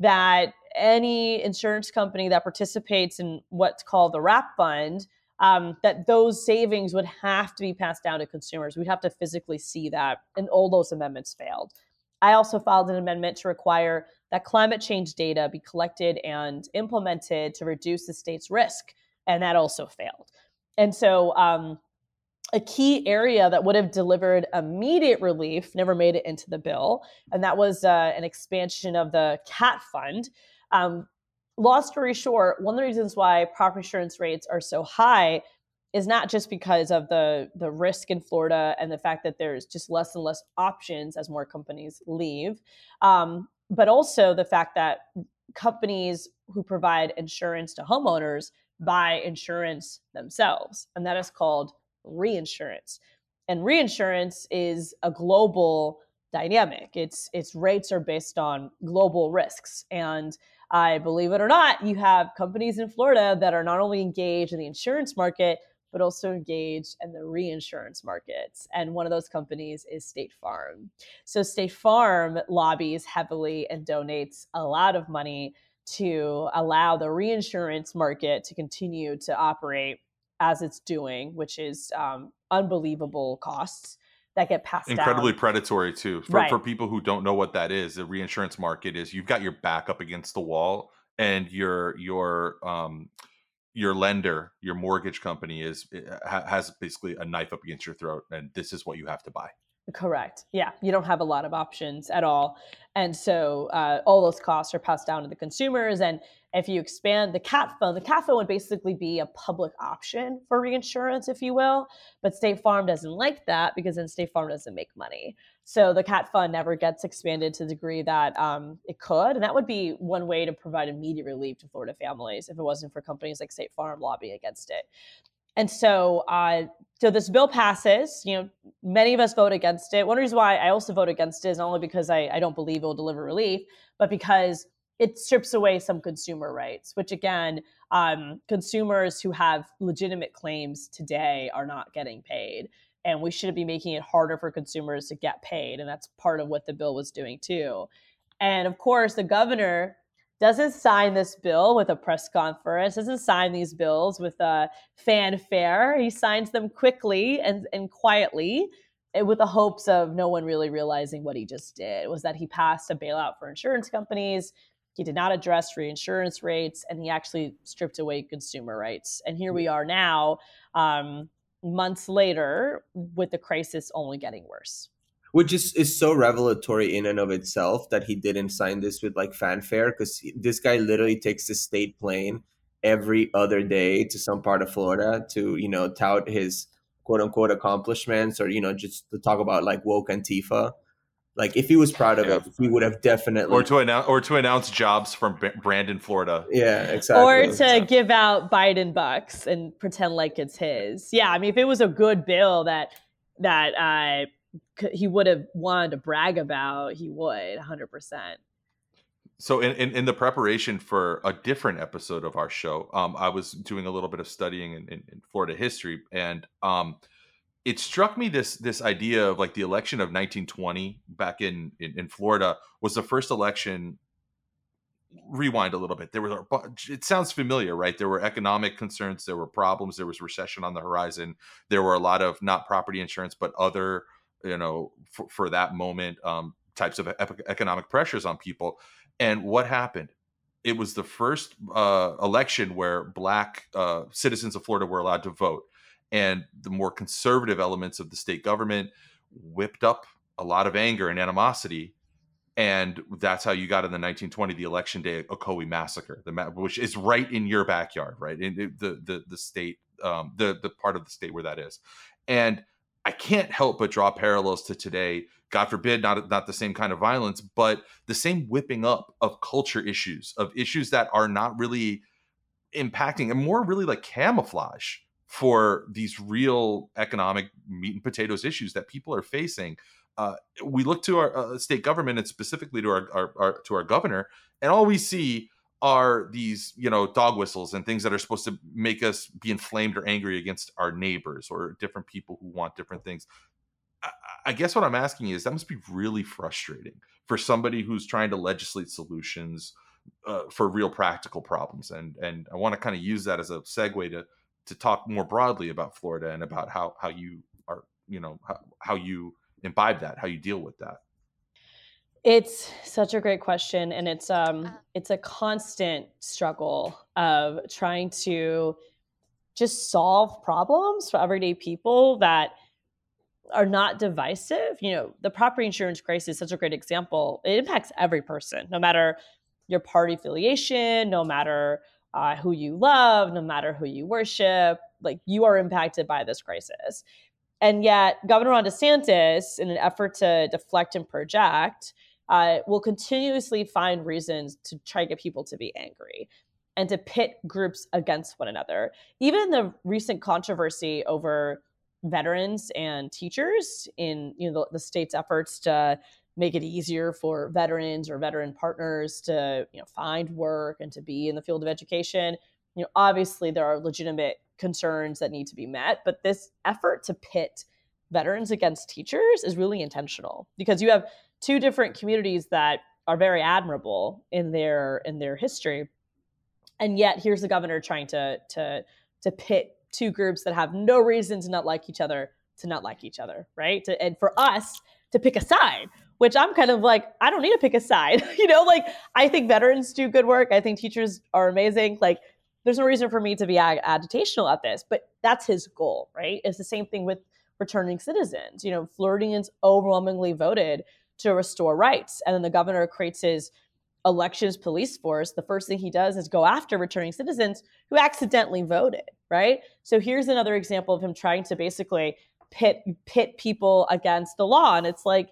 that any insurance company that participates in what's called the RAP fund um, that those savings would have to be passed down to consumers. We'd have to physically see that, and all those amendments failed. I also filed an amendment to require that climate change data be collected and implemented to reduce the state's risk, and that also failed. And so, um, a key area that would have delivered immediate relief never made it into the bill, and that was uh, an expansion of the CAT fund. Um, long story short, one of the reasons why property insurance rates are so high is not just because of the the risk in Florida and the fact that there's just less and less options as more companies leave, um, but also the fact that companies who provide insurance to homeowners buy insurance themselves, and that is called reinsurance. And reinsurance is a global dynamic. Its its rates are based on global risks and I believe it or not, you have companies in Florida that are not only engaged in the insurance market, but also engaged in the reinsurance markets. And one of those companies is State Farm. So State Farm lobbies heavily and donates a lot of money to allow the reinsurance market to continue to operate as it's doing, which is um, unbelievable costs that get passed incredibly down. predatory too for, Right. for people who don't know what that is the reinsurance market is you've got your back up against the wall and your your um your lender your mortgage company is eh, has basically a knife up against your throat and this is what you have to buy Correct. Yeah, you don't have a lot of options at all, and so uh, all those costs are passed down to the consumers. And if you expand the CAT fund, the CAT fund would basically be a public option for reinsurance, if you will. But State Farm doesn't like that because then State Farm doesn't make money. So the CAT fund never gets expanded to the degree that um, it could, and that would be one way to provide immediate relief to Florida families if it wasn't for companies like State Farm lobbying against it. And so, uh, so this bill passes. You know, many of us vote against it. One reason why I also vote against it is not only because I, I don't believe it will deliver relief, but because it strips away some consumer rights. Which again, um, consumers who have legitimate claims today are not getting paid, and we shouldn't be making it harder for consumers to get paid. And that's part of what the bill was doing too. And of course, the governor doesn't sign this bill with a press conference, doesn't sign these bills with a fanfare. He signs them quickly and, and quietly eh, with the hopes of no one really realizing what he just did was that he passed a bailout for insurance companies. He did not address reinsurance rates and he actually stripped away consumer rights. And here we are now, um, months later, with the crisis only getting worse. Which is, is so revelatory in and of itself that he didn't sign this with like fanfare because this guy literally takes the state plane every other day to some part of Florida to you know tout his quote unquote accomplishments or you know just to talk about like woke Antifa. Like if he was proud of it, he would have definitely or to announce or to announce jobs from B- Brandon Florida yeah exactly Or to give out Biden bucks and pretend like it's his. Yeah, I mean, if it was a good bill that that uh, c- he would have wanted to brag about, he would 100. percent So in, in, in the preparation for a different episode of our show, um, I was doing a little bit of studying in, in, in Florida history, and um, it struck me this this idea of like the election of 1920 back in, in in Florida was the first election. Rewind a little bit. There was it sounds familiar, right? There were economic concerns, there were problems, there was recession on the horizon. There were a lot of not property insurance, but other, you know, for, for that moment, um, types of economic pressures on people. And what happened? It was the first uh, election where black uh, citizens of Florida were allowed to vote. And the more conservative elements of the state government whipped up a lot of anger and animosity. And that's how you got in the 1920, the election day Ocoee massacre, the ma- which is right in your backyard, right in the the the state, um, the the part of the state where that is. And I can't help but draw parallels to today. God forbid, not not the same kind of violence, but the same whipping up of culture issues, of issues that are not really impacting and more really like camouflage for these real economic meat and potatoes issues that people are facing. Uh, we look to our uh, state government and specifically to our, our, our to our governor, and all we see are these you know dog whistles and things that are supposed to make us be inflamed or angry against our neighbors or different people who want different things. I, guess what i'm asking is that must be really frustrating for somebody who's trying to legislate solutions uh, for real practical problems. And and i want to kind of use that as a segue to to talk more broadly about florida and about how how you are you know how, how you imbibe that how you deal with that it's such a great question, and it's um it's a constant struggle of trying to just solve problems for everyday people that are not divisive. You know, the property insurance crisis is such a great example. It impacts every person, no matter your party affiliation, no matter uh, who you love, no matter who you worship. Like you are impacted by this crisis, and yet Governor Ron DeSantis, in an effort to deflect and project uh, will continuously find reasons to try to get people to be angry and to pit groups against one another. Even the recent controversy over veterans and teachers in you know the, the state's efforts to make it easier for veterans or veteran partners to you know find work and to be in the field of education you know obviously there are legitimate concerns that need to be met but this effort to pit veterans against teachers is really intentional because you have two different communities that are very admirable in their in their history. And yet here's the governor trying to to to pit two groups that have no reason to not like each other to not like each other right? To, and for us to pick a side which i'm kind of like i don't need to pick a side. You know like i think veterans do good work. I think teachers are amazing. Like there's no reason for me to be ag- agitational at this but that's his goal right? It's the same thing with returning citizens. You know floridians overwhelmingly voted to restore rights. And then the governor creates his elections police force. The first thing he does is go after returning citizens who accidentally voted, right? So here's another example of him trying to basically pit pit people against the law. And it's like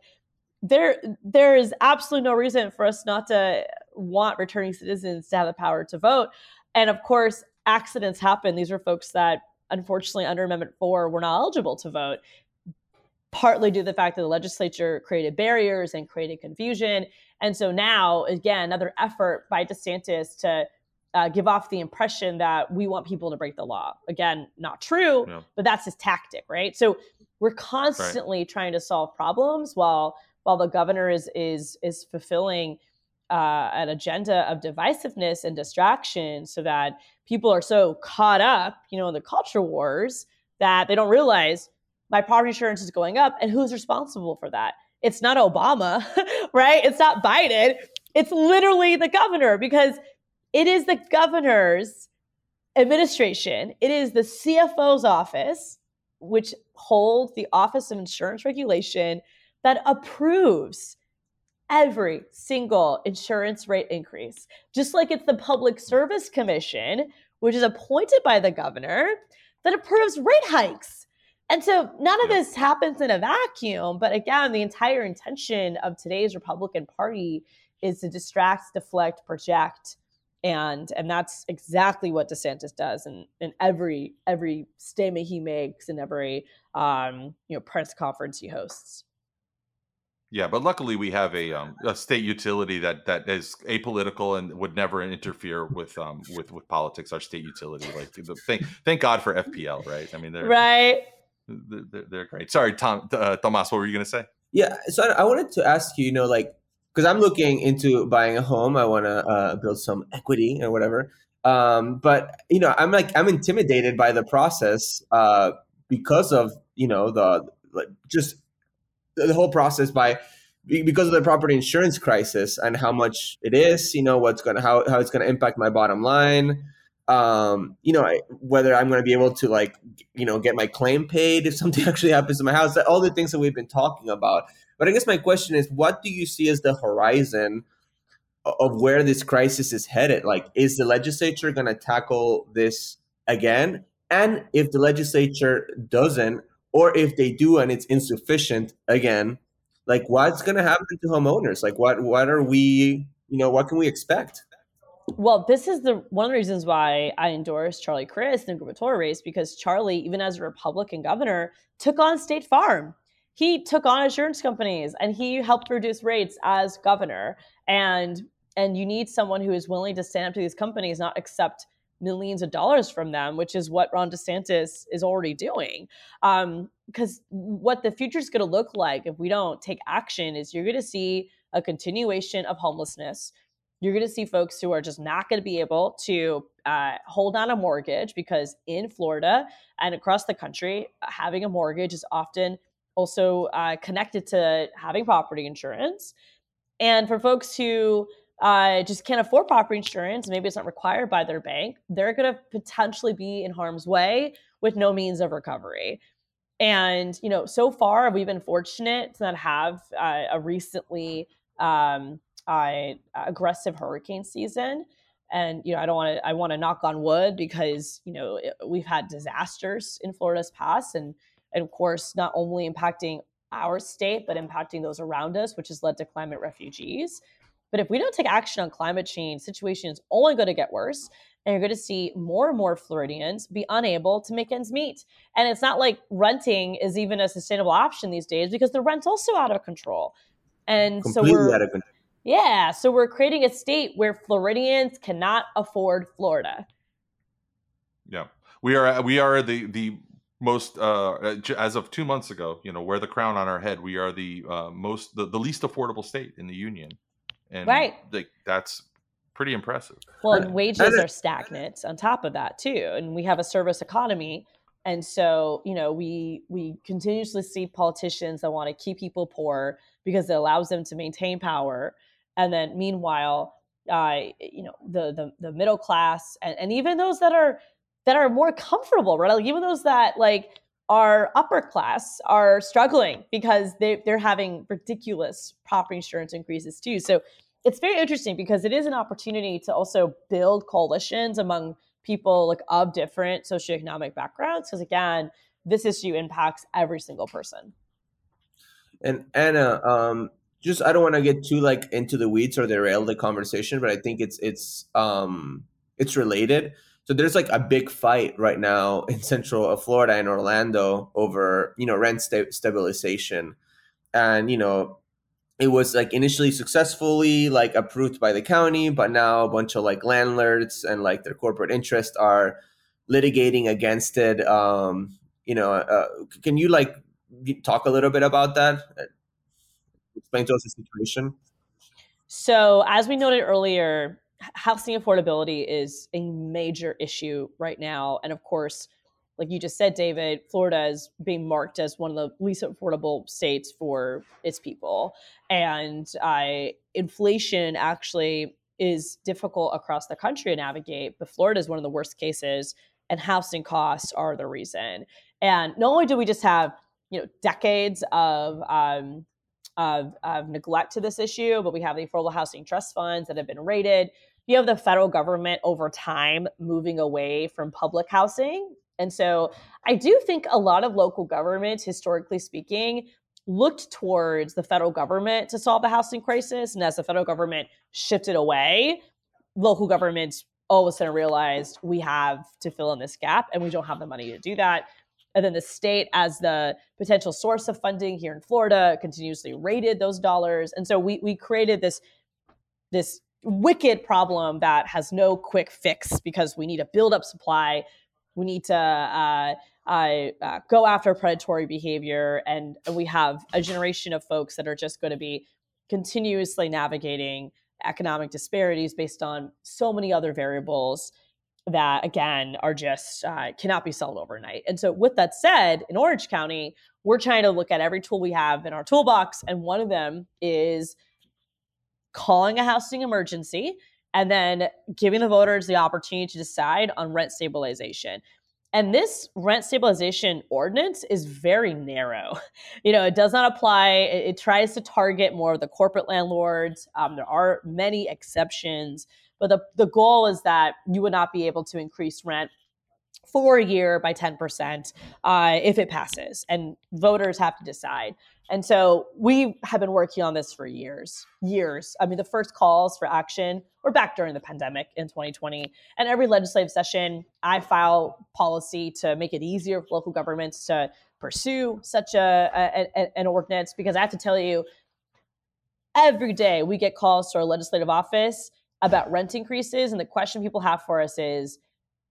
there there is absolutely no reason for us not to want returning citizens to have the power to vote. And of course, accidents happen. These are folks that unfortunately under Amendment 4 were not eligible to vote partly due to the fact that the legislature created barriers and created confusion. And so now, again, another effort by DeSantis to uh, give off the impression that we want people to break the law. Again, not true, yeah. but that's his tactic, right? So we're constantly right. trying to solve problems while while the governor is is is fulfilling uh, an agenda of divisiveness and distraction, so that people are so caught up, you know, in the culture wars that they don't realize my property insurance is going up. And who's responsible for that? It's not Obama, right? It's not Biden. It's literally the governor because it is the governor's administration, it is the CFO's office, which holds the Office of Insurance Regulation, that approves every single insurance rate increase. Just like it's the Public Service Commission, which is appointed by the governor, that approves rate hikes. And so none of this happens in a vacuum. But again, the entire intention of today's Republican Party is to distract, deflect, project. And and that's exactly what DeSantis does in, in every every statement he makes and every um, you know press conference he hosts. Yeah, but luckily we have a, um, a state utility that that is apolitical and would never interfere with um, with with politics. Our state utility, like thank thank God for FPL, right? I mean, they're right they're, great. Sorry, Tom, uh, Tomas, what were you going to say? Yeah, so I, I, wanted to ask you, you know, like, because I'm looking into buying a home, I want to uh, build some equity or whatever. Um, but you know, I'm like, I'm intimidated by the process uh, because of you know the like, just the whole process by because of the property insurance crisis and how much it is, you know, what's going to how how it's going to impact my bottom line um, you know, whether I'm going to be able to like, you know, get my claim paid if something actually happens to my house, all the things that we've been talking about. But I guess my question is, what do you see as the horizon of where this crisis is headed? Like, is the legislature going to tackle this again? And if the legislature doesn't, or if they do and it's insufficient again, like what's going to happen to homeowners? Like, what what are we, you know, what can we expect? Well, this is the one of the reasons why I endorsed Charlie Crist in the gubernatorial race because Charlie, even as a Republican governor, took on State Farm. He took on insurance companies and he helped reduce rates as governor. And and you need someone who is willing to stand up to these companies, not accept millions of dollars from them, which is what Ron DeSantis is already doing. Because um, what the future is going to look like if we don't take action is you're going to see a continuation of homelessness. You're going to see folks who are just not going to be able to uh, hold on a mortgage because in Florida and across the country, having a mortgage is often also uh, connected to having property insurance. And for folks who uh, just can't afford property insurance, maybe it's not required by their bank, they're going to potentially be in harm's way with no means of recovery. And you know, so far we've been fortunate to not have uh, a recently um, uh, aggressive hurricane season. And you know, I don't want to. I want to knock on wood because you know we've had disasters in Florida's past, and and of course, not only impacting our state but impacting those around us, which has led to climate refugees. But if we don't take action on climate change, situation is only going to get worse. And you're going to see more and more Floridians be unable to make ends meet. And it's not like renting is even a sustainable option these days because the rent's also out of control. And Completely so we're out of control. Yeah, so we're creating a state where Floridians cannot afford Florida. Yeah, we are. We are the the most uh, as of two months ago. You know, wear the crown on our head. We are the uh, most the, the least affordable state in the union and right. like that's pretty impressive. Well, and wages are stagnant on top of that too, and we have a service economy, and so you know we we continuously see politicians that want to keep people poor because it allows them to maintain power, and then meanwhile, uh, you know the the, the middle class and, and even those that are that are more comfortable, right? Like even those that like are upper class are struggling because they, they're having ridiculous property insurance increases too. So it's very interesting because it is an opportunity to also build coalitions among people like of different socioeconomic backgrounds. Because again, this issue impacts every single person. And Anna, um, just I don't want to get too like into the weeds or derail the conversation, but I think it's it's um it's related. So there's like a big fight right now in Central Florida and Orlando over you know rent sta- stabilization, and you know it was like initially successfully like approved by the county, but now a bunch of like landlords and like their corporate interests are litigating against it. Um, you know, uh, can you like talk a little bit about that? Explain to us the situation. So, as we noted earlier, housing affordability is a major issue right now. And of course, like you just said, David, Florida is being marked as one of the least affordable states for its people. And uh, inflation actually is difficult across the country to navigate, but Florida is one of the worst cases, and housing costs are the reason. And not only do we just have you know decades of um, of, of neglect to this issue, but we have the affordable housing trust funds that have been raided you have the federal government over time moving away from public housing. And so I do think a lot of local governments, historically speaking, looked towards the federal government to solve the housing crisis. And as the federal government shifted away, local governments all of a sudden realized we have to fill in this gap and we don't have the money to do that. And then the state, as the potential source of funding here in Florida, continuously raided those dollars. And so we, we created this, this wicked problem that has no quick fix because we need to build up supply. We need to uh, uh, uh, go after predatory behavior. And we have a generation of folks that are just going to be continuously navigating economic disparities based on so many other variables that again are just uh, cannot be solved overnight. And so, with that said, in Orange County, we're trying to look at every tool we have in our toolbox, and one of them is calling a housing emergency and then giving the voters the opportunity to decide on rent stabilization. And this rent stabilization ordinance is very narrow. You know, it does not apply, it, it tries to target more of the corporate landlords. Um, there are many exceptions, but the, the goal is that you would not be able to increase rent for a year by 10% uh, if it passes. And voters have to decide. And so we have been working on this for years, years. I mean, the first calls for action were back during the pandemic in 2020. And every legislative session, I file policy to make it easier for local governments to pursue such a, a, a an ordinance because I have to tell you, every day we get calls to our legislative office about rent increases. And the question people have for us is,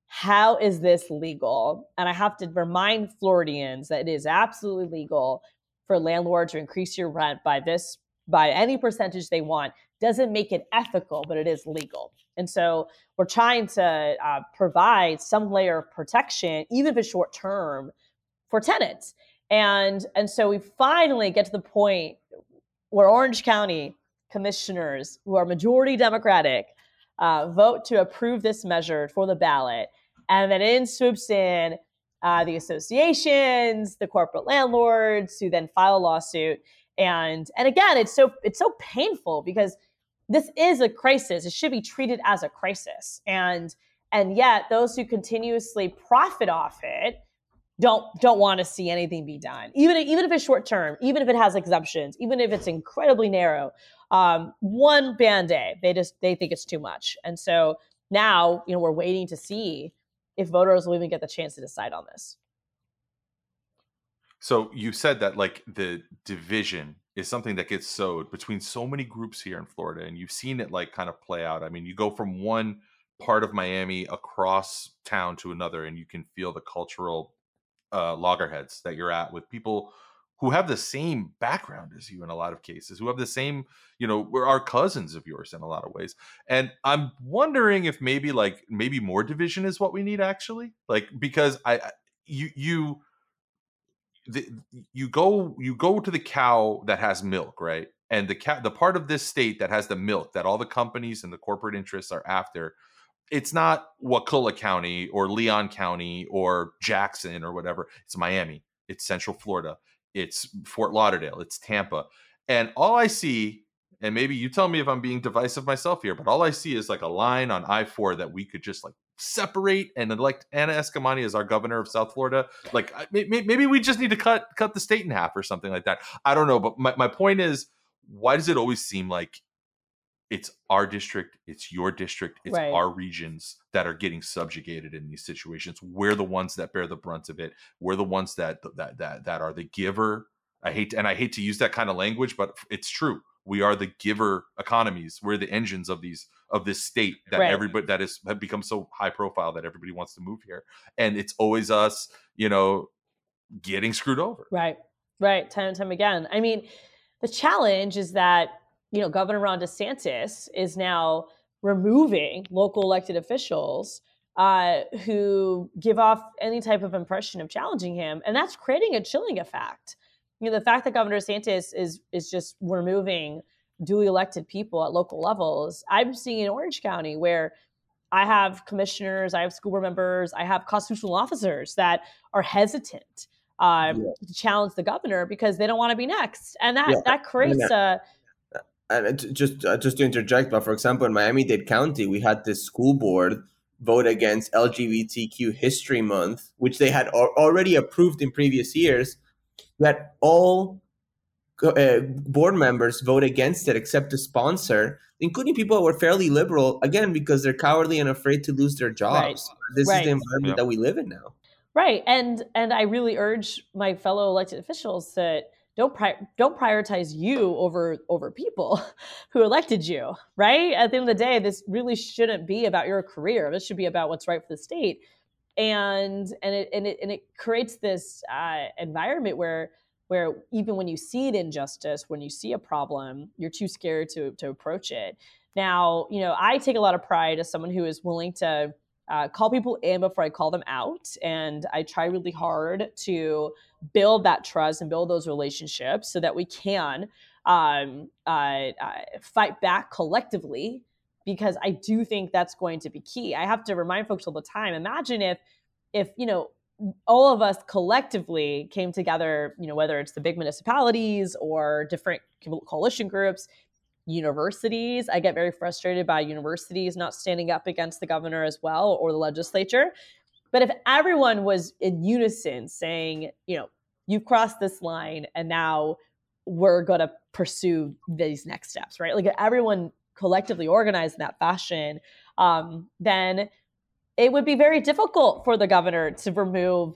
how is this legal? And I have to remind Floridians that it is absolutely legal for a landlord to increase your rent by this, by any percentage they want. Doesn't make it ethical, but it is legal. And so we're trying to uh, provide some layer of protection, even if it's short term, for tenants. And and so we finally get to the point where Orange County commissioners, who are majority Democratic, uh, vote to approve this measure for the ballot, and then in swoops in uh, the associations, the corporate landlords, who then file a lawsuit. And and again, it's so it's so painful because this is a crisis. It should be treated as a crisis, and and yet those who continuously profit off it don't don't want to see anything be done, even even if it's short term, even if it has exemptions, even if it's incredibly narrow. Um, one band aid, they just they think it's too much, and so now you know we're waiting to see if voters will even get the chance to decide on this. So you said that like the division is something that gets sowed between so many groups here in Florida, and you've seen it like kind of play out. I mean, you go from one part of Miami across town to another, and you can feel the cultural uh, loggerheads that you're at with people who have the same background as you in a lot of cases, who have the same, you know, we're our cousins of yours in a lot of ways. And I'm wondering if maybe like maybe more division is what we need actually, like because I you you the, you go you go to the cow that has milk, right? And the cat the part of this state that has the milk that all the companies and the corporate interests are after it's not Wakulla County or Leon County or Jackson or whatever. It's Miami. It's Central Florida. It's Fort Lauderdale. It's Tampa. And all I see, and maybe you tell me if I'm being divisive myself here, but all I see is like a line on I 4 that we could just like separate and elect Anna Eskamani as our governor of South Florida. Like maybe we just need to cut cut the state in half or something like that. I don't know. But my, my point is, why does it always seem like it's our district, it's your district, it's right. our regions that are getting subjugated in these situations. We're the ones that bear the brunt of it. We're the ones that that that that are the giver. I hate and I hate to use that kind of language, but it's true. We are the giver economies. We're the engines of these of this state that right. everybody that is have become so high profile that everybody wants to move here. And it's always us, you know, getting screwed over. Right. Right. Time and time again. I mean, the challenge is that you know, Governor Ron DeSantis is now removing local elected officials uh, who give off any type of impression of challenging him, and that's creating a chilling effect. You know, the fact that Governor DeSantis is is just removing duly elected people at local levels. I'm seeing in Orange County where I have commissioners, I have school board members, I have constitutional officers that are hesitant um, yeah. to challenge the governor because they don't want to be next, and that yeah. that creates a and just uh, just to interject, but for example, in Miami Dade County, we had this school board vote against LGBTQ History Month, which they had al- already approved in previous years. That all uh, board members vote against it, except the sponsor, including people who were fairly liberal, again because they're cowardly and afraid to lose their jobs. Right. This right. is the environment yeah. that we live in now. Right, and and I really urge my fellow elected officials that don't pri- don't prioritize you over over people who elected you right? At the end of the day this really shouldn't be about your career. This should be about what's right for the state. And and it and it, and it creates this uh, environment where where even when you see an injustice when you see a problem you're too scared to to approach it. Now you know i take a lot of pride as someone who is willing to uh, call people in before I call them out. And I try really hard to build that trust and build those relationships so that we can um, uh, uh, fight back collectively because I do think that's going to be key. I have to remind folks all the time. Imagine if, if you know, all of us collectively came together. You know, whether it's the big municipalities or different coalition groups, universities. I get very frustrated by universities not standing up against the governor as well or the legislature. But if everyone was in unison saying, you know, you've crossed this line and now we're going to pursue these next steps, right? Like everyone collectively organized in that fashion, um, then it would be very difficult for the governor to remove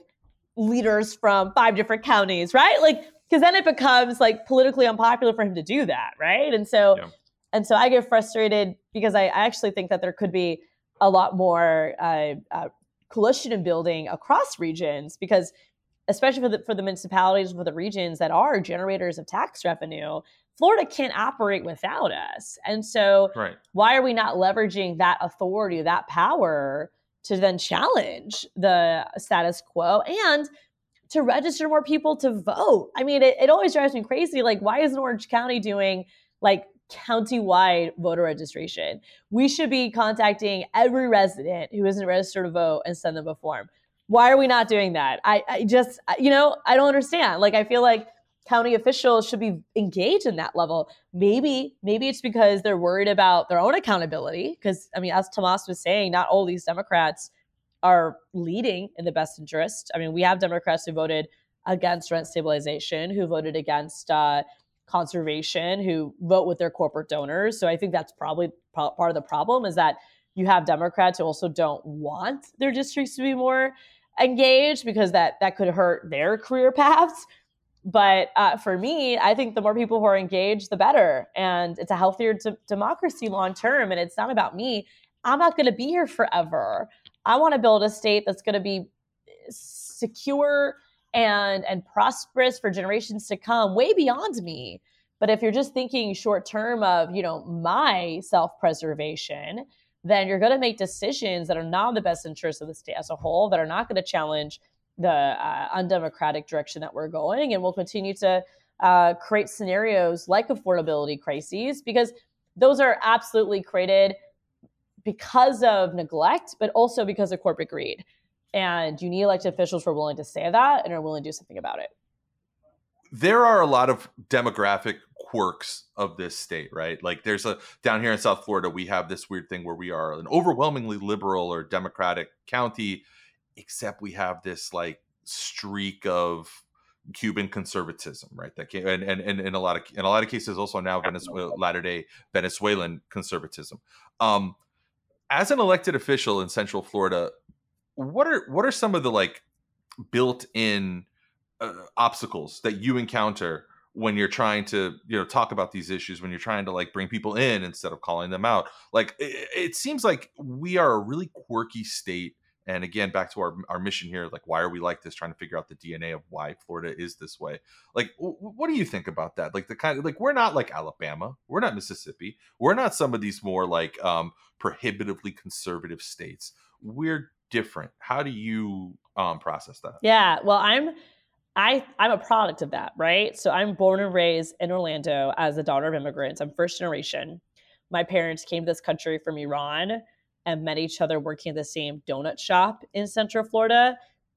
leaders from five different counties, right? Like because then it becomes like politically unpopular for him to do that, right? And so, Yeah. and so I get frustrated because I, I actually think that there could be a lot more uh, uh, coalition and building across regions because, especially for the for the municipalities for the regions that are generators of tax revenue, Florida can't operate without us, and so Right. why are we not leveraging that authority, that power to then challenge the status quo and to register more people to vote? I mean, it, it always drives me crazy. Like, why isn't Orange County doing like county-wide voter registration? We should be contacting every resident who isn't registered to vote and send them a form. Why are we not doing that? I, I just, you know, I don't understand. Like, I feel like county officials should be engaged in that level. Maybe, maybe it's because they're worried about their own accountability. Because I mean, as Tomas was saying, not all these Democrats are leading in the best interest. I mean, we have Democrats who voted against rent stabilization, who voted against uh, conservation, who vote with their corporate donors. So I think that's probably pro- part of the problem is that you have Democrats who also don't want their districts to be more engaged because that that could hurt their career paths. But uh, for me, I think the more people who are engaged, the better. And it's a healthier d- democracy long term. And it's not about me. I'm not going to be here forever. I want to build a state that's going to be secure and and prosperous for generations to come, way beyond me. But if you're just thinking short term of you know my self preservation, then you're going to make decisions that are not in the best interest of the state as a whole, that are not going to challenge the uh, undemocratic direction that we're going, and we'll continue to uh, create scenarios like affordability crises because those are absolutely created because of neglect, but also because of corporate greed. And you need elected officials who are willing to say that and are willing to do something about it. there are a lot of demographic quirks of this state, right? Like there's a down here in South Florida, we have this weird thing where we are an overwhelmingly liberal or democratic county, except we have this like streak of Cuban conservatism, right? That came, and, and and in a lot of in a lot of cases also now Venezuela latter day Venezuelan conservatism. Um, as an elected official in Central Florida, what are what are some of the like built-in uh, obstacles that you encounter when you're trying to you know talk about these issues when you're trying to like bring people in instead of calling them out? Like it, it seems like we are a really quirky state and again back to our, our mission here like why are we like this trying to figure out the dna of why florida is this way? Like w- what do you think about that? Like the kind of like we're not like alabama we're not mississippi we're not some of these more like um prohibitively conservative states. We're different how do you um process that Yeah, well, I'm I I'm a product of that, right? So I'm born and raised in Orlando as a daughter of immigrants. I'm first generation. My parents came to this country from Iran and met each other working at the same donut shop in Central Florida.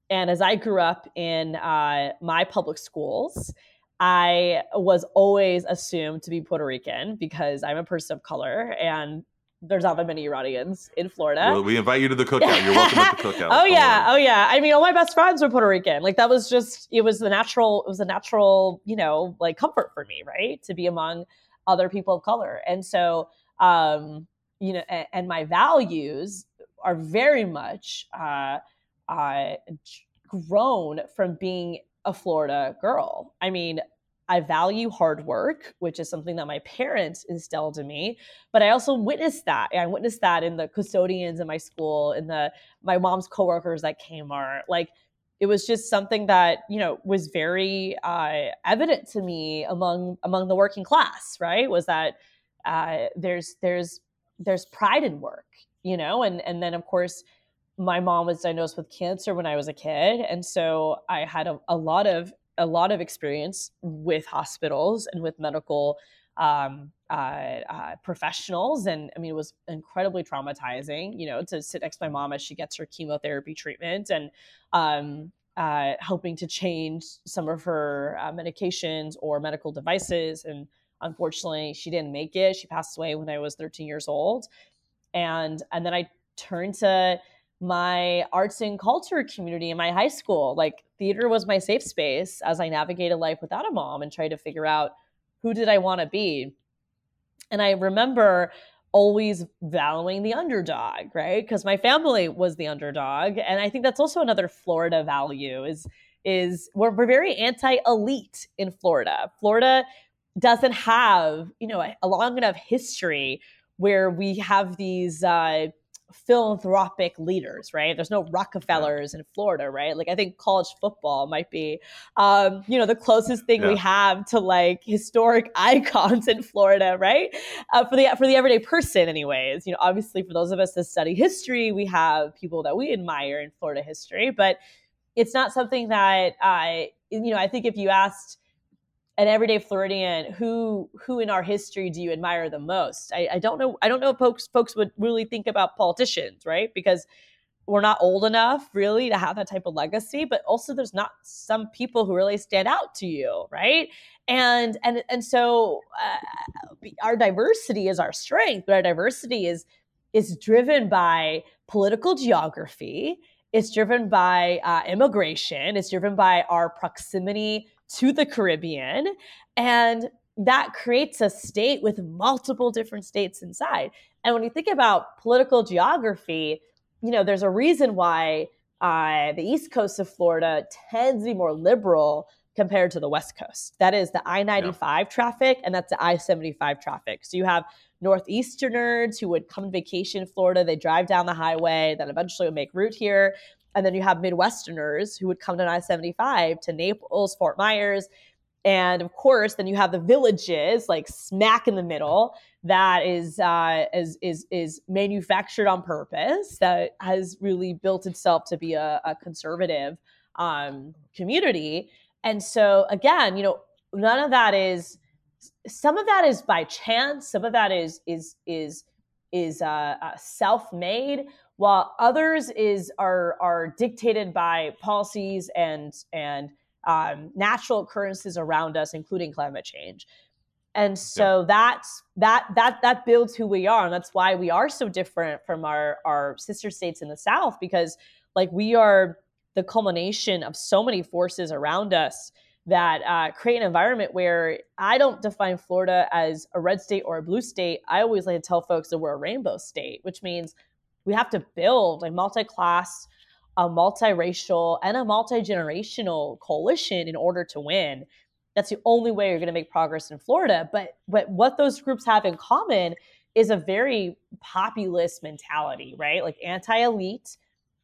And as I grew up in uh, my public schools, I was always assumed to be Puerto Rican because I'm a person of color and there's not that many Iranians in Florida. Well, we invite you to the cookout you're welcome at the cookout oh yeah, oh yeah. I mean, all my best friends were Puerto Rican. Like that was just it was the natural it was a natural, you know, like comfort for me, right? To be among other people of color. And so um, you know, and, and my values are very much uh uh grown from being a Florida girl. I mean, I value hard work, which is something that my parents instilled in me. But I also witnessed that. I witnessed that in the custodians in my school, in the my mom's coworkers at Kmart. Like it was just something that you know was very uh, evident to me among among the working class. Right? Was that uh, there's there's there's pride in work, you know, and and then of course my mom was diagnosed with cancer when I was a kid, and so I had a, a lot of a lot of experience with hospitals and with medical um, uh, uh, professionals, and I mean it was incredibly traumatizing, you know, to sit next to my mom as she gets her chemotherapy treatment and um, uh, helping to change some of her uh, medications or medical devices, and unfortunately she didn't make it. She passed away when I was 13 years old, and and then I turned to my arts and culture community in my high school. Like theater was my safe space as I navigated life without a mom and tried to figure out who did I want to be. And I remember always valuing the underdog, right? Because my family was the underdog, and I think that's also another Florida value is is we're, we're very anti-elite in Florida. Florida doesn't have you know a, a long enough history where we have these uh, philanthropic leaders, right? There's no Rockefellers in Florida, right? Like I think college football might be, um, you know, the closest thing yeah. we have to like historic icons in Florida, right? Uh, for the for the everyday person, anyways. You know, obviously for those of us that study history, we have people that we admire in Florida history, but it's not something that I, you know, I think if you asked an everyday Floridian, who who in our history do you admire the most? I, I don't know. I don't know if folks folks would really think about politicians, right? Because we're not old enough really to have that type of legacy but also there's not some people who really stand out to you right and and and so uh, our diversity is our strength but our diversity is is driven by political geography it's driven by uh, immigration it's driven by our proximity to the Caribbean. And that creates a state with multiple different states inside. And when you think about political geography, you know, there's a reason why uh, the east coast of Florida tends to be more liberal compared to the west coast. That is the I 95 yeah. traffic and that's the I 75 traffic. So you have Northeasterners who would come vacation in Florida, they drive down the highway, then eventually would make route here. And then you have Midwesterners who would come to I 75 to Naples, Fort Myers. And of course, then you have the villages like smack in the middle that is uh, is is is manufactured on purpose that has really built itself to be a, a conservative um, community. And so again, you know, none of that is some of that is by chance. Some of that is is is is uh, uh, self made while others is are are dictated by policies and and um, natural occurrences around us, including climate change. And so yeah. that's that that that builds who we are, and that's why we are so different from our our sister states in the South because like we are the culmination of so many forces around us that uh, create an environment where I don't define Florida as a red state or a blue state. I always like to tell folks that we're a rainbow state, which means we have to build a multi-class a multiracial and a multi-generational coalition in order to win. That's the only way you're going to make progress in florida but but what those groups have in common is a very populist mentality right? Like anti-elite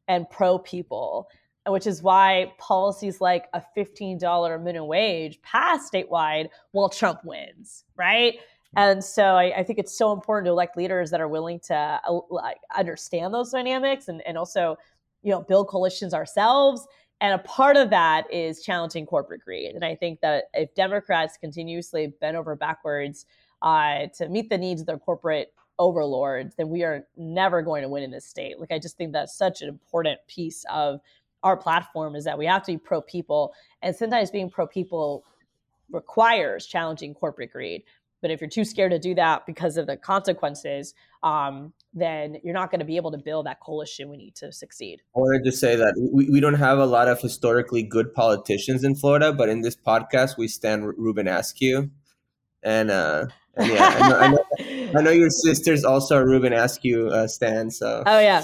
and pro-people which is why policies like a $15 minimum wage pass statewide while trump wins right and so I, I, think it's so important to elect leaders that are willing to uh, like understand those dynamics and, and also, you know, build coalitions ourselves. And a part of that is challenging corporate greed. And I think that if Democrats continuously bend over backwards uh, to meet the needs of their corporate overlords, then we are never going to win in this state. Like I just think that's such an important piece of our platform is that we have to be pro people, and sometimes being pro people requires challenging corporate greed. But if you're too scared to do that because of the consequences, um, then you're not going to be able to build that coalition we need to succeed. I wanted to say that we, we don't have a lot of historically good politicians in Florida, but in this podcast, we stand Reubin Askew. And, uh, and yeah, I know, I, know, I know, your sisters also are Reubin Askew uh, stand. So oh yeah,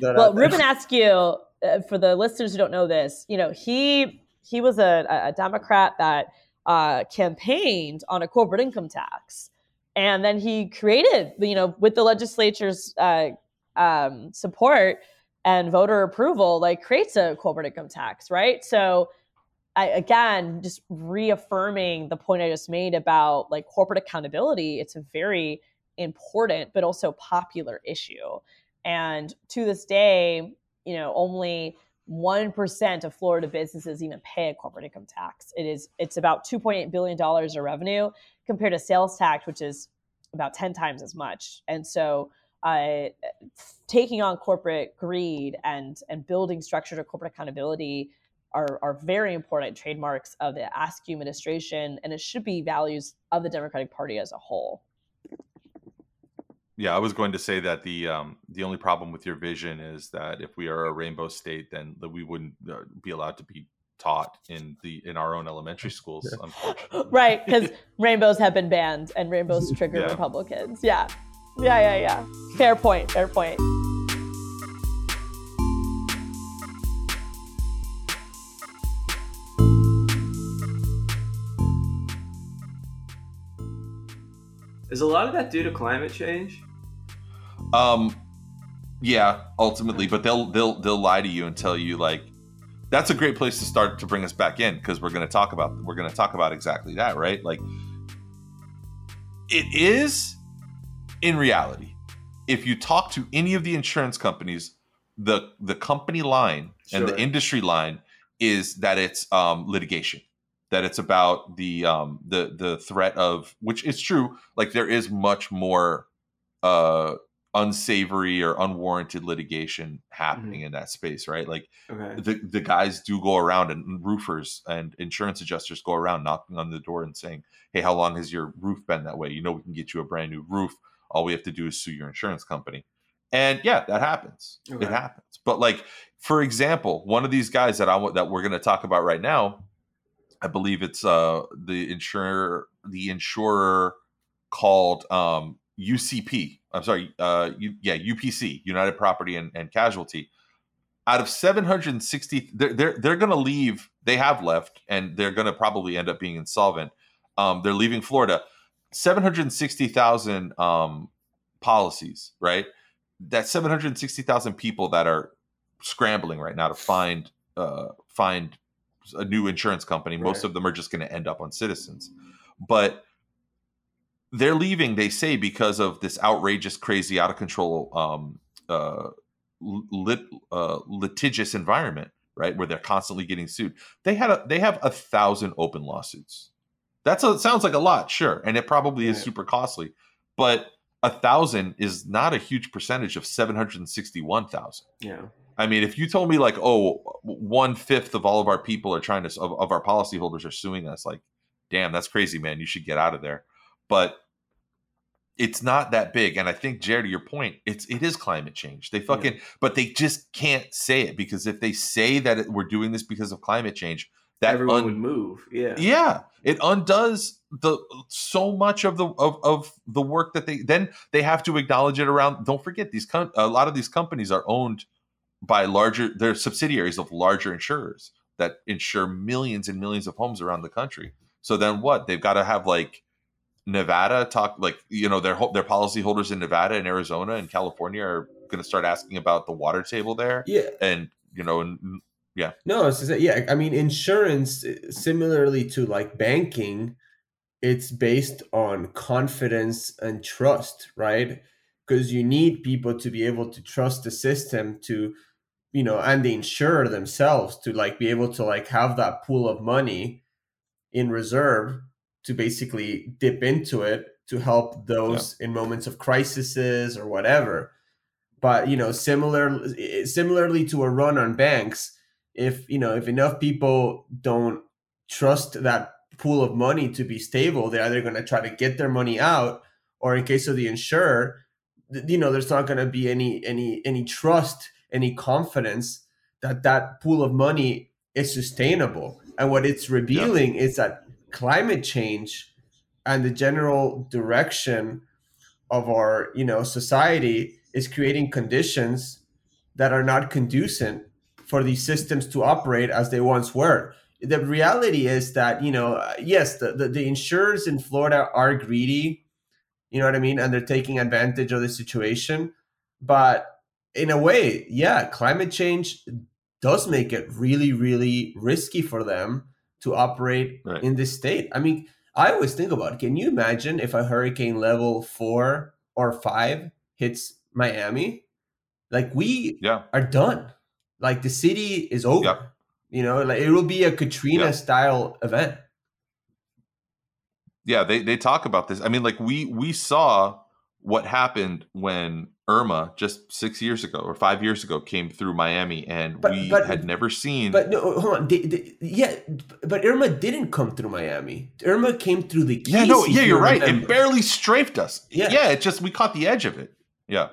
well Reubin Askew, uh, for the listeners who don't know this, you know he he was a, a Democrat that uh, campaigned on a corporate income tax. And then he created, you know, with the legislature's uh, um, support and voter approval, like creates a corporate income tax, right? So, I, again, just reaffirming the point I just made about like corporate accountability. It's a very important but also popular issue. And to this day, you know, only 1% of Florida businesses even pay a corporate income tax. It is it's about 2.8 billion dollars of revenue compared to sales tax which is about 10 times as much. And so uh, taking on corporate greed and and building structured corporate accountability are, are very important trademarks of the Askew administration, and it should be values of the Democratic Party as a whole. Yeah, I was going to say that the um, the only problem with your vision is that if we are a rainbow state, then that we wouldn't uh, be allowed to be taught in the in our own elementary schools, unfortunately. right, because rainbows have been banned, and rainbows trigger yeah. Republicans. Yeah, yeah, yeah, yeah. Fair point. Fair point. Is a lot of that due to climate change? Um, yeah, ultimately, but they'll they'll they'll lie to you and tell you like that's a great place to start to bring us back in because we're going to talk about we're going to talk about exactly that, right? Like it is in reality. If you talk to any of the insurance companies, the the company line and the industry line is that it's um, litigation that it's about the um the the threat of which is true like there is much more uh unsavory or unwarranted litigation happening in that space right? Like Okay. the the guys do go around and roofers and insurance adjusters go around knocking on the door and saying hey how long has your roof been that way? You know we can get you a brand new roof. All we have to do is sue your insurance company. And yeah that happens. Okay. it happens. But like for example one of these guys that i want that we're going to talk about right now I believe it's uh the insurer the insurer called um UCP. I'm sorry, uh U, yeah, UPC, United Property and, and Casualty. Out of 760 they're they're, they're going to leave, they have left and they're going to probably end up being insolvent. Um they're leaving Florida. 760,000 um policies, right? That's 760,000 people that are scrambling right now to find uh find a new insurance company. Most of them are just going to end up on Citizens, but they're leaving. They say because of this outrageous, crazy, out of control, um, uh, lit, uh, litigious environment, right, where they're constantly getting sued. They had a, they have a thousand open lawsuits. That's a, sounds like a lot, sure, and it probably is super costly, but a thousand is not a huge percentage of seven hundred sixty-one thousand. Yeah. I mean, if you told me like, oh, one fifth of all of our people are trying to of, of our policyholders are suing us, like, damn, that's crazy, man. You should get out of there. But it's not that big, and I think Jared, to your point, it's it is climate change. They fucking, but they just can't say it because if they say that it, we're doing this because of climate change, that Everyone un- would move. Yeah. yeah it undoes the so much of the of, of the work that they then they have to acknowledge it around don't forget these com- a lot of these companies are owned by larger they're subsidiaries of larger insurers that insure millions and millions of homes around the country so then what they've got to have like nevada talk like you know their their policy holders in nevada and arizona and california are going to start asking about the water table there Yeah. and you know and yeah No, it's just, yeah. I mean, insurance, uh, similarly to like banking, it's based on confidence and trust, right? Because you need people to be able to trust the system to, you know, and the insurer themselves to like be able to like have that pool of money in reserve to basically dip into it to help those in moments of crises or whatever. But you know similar similarly to a run on banks if you know if enough people don't trust that pool of money to be stable they're either going to try to get their money out or in case of the insurer you know there's not going to be any any any trust any confidence that that pool of money is sustainable. And what it's revealing is that climate change and the general direction of our you know society is creating conditions that are not conducive for these systems to operate as they once were. The reality is that you know yes the, the, the insurers in florida are greedy you know what i mean and they're taking advantage of the situation. But in a way yeah climate change does make it really really risky for them to operate Right. in this state. I mean i always think about it. can you imagine if a hurricane level four or five hits miami? Like we yeah. are done. Like the city is over. You know like it will be a katrina Yeah. style event. Yeah they, they talk about this. I mean like we we saw what happened when irma just six years ago or five years ago came through miami and But- we but- had never seen but no hold on. They, they, yeah but irma didn't come through miami. Irma came through the keys yeah no yeah you you're right. Remember. it barely strafed us. Yeah. yeah it just we caught the edge of it. Yeah.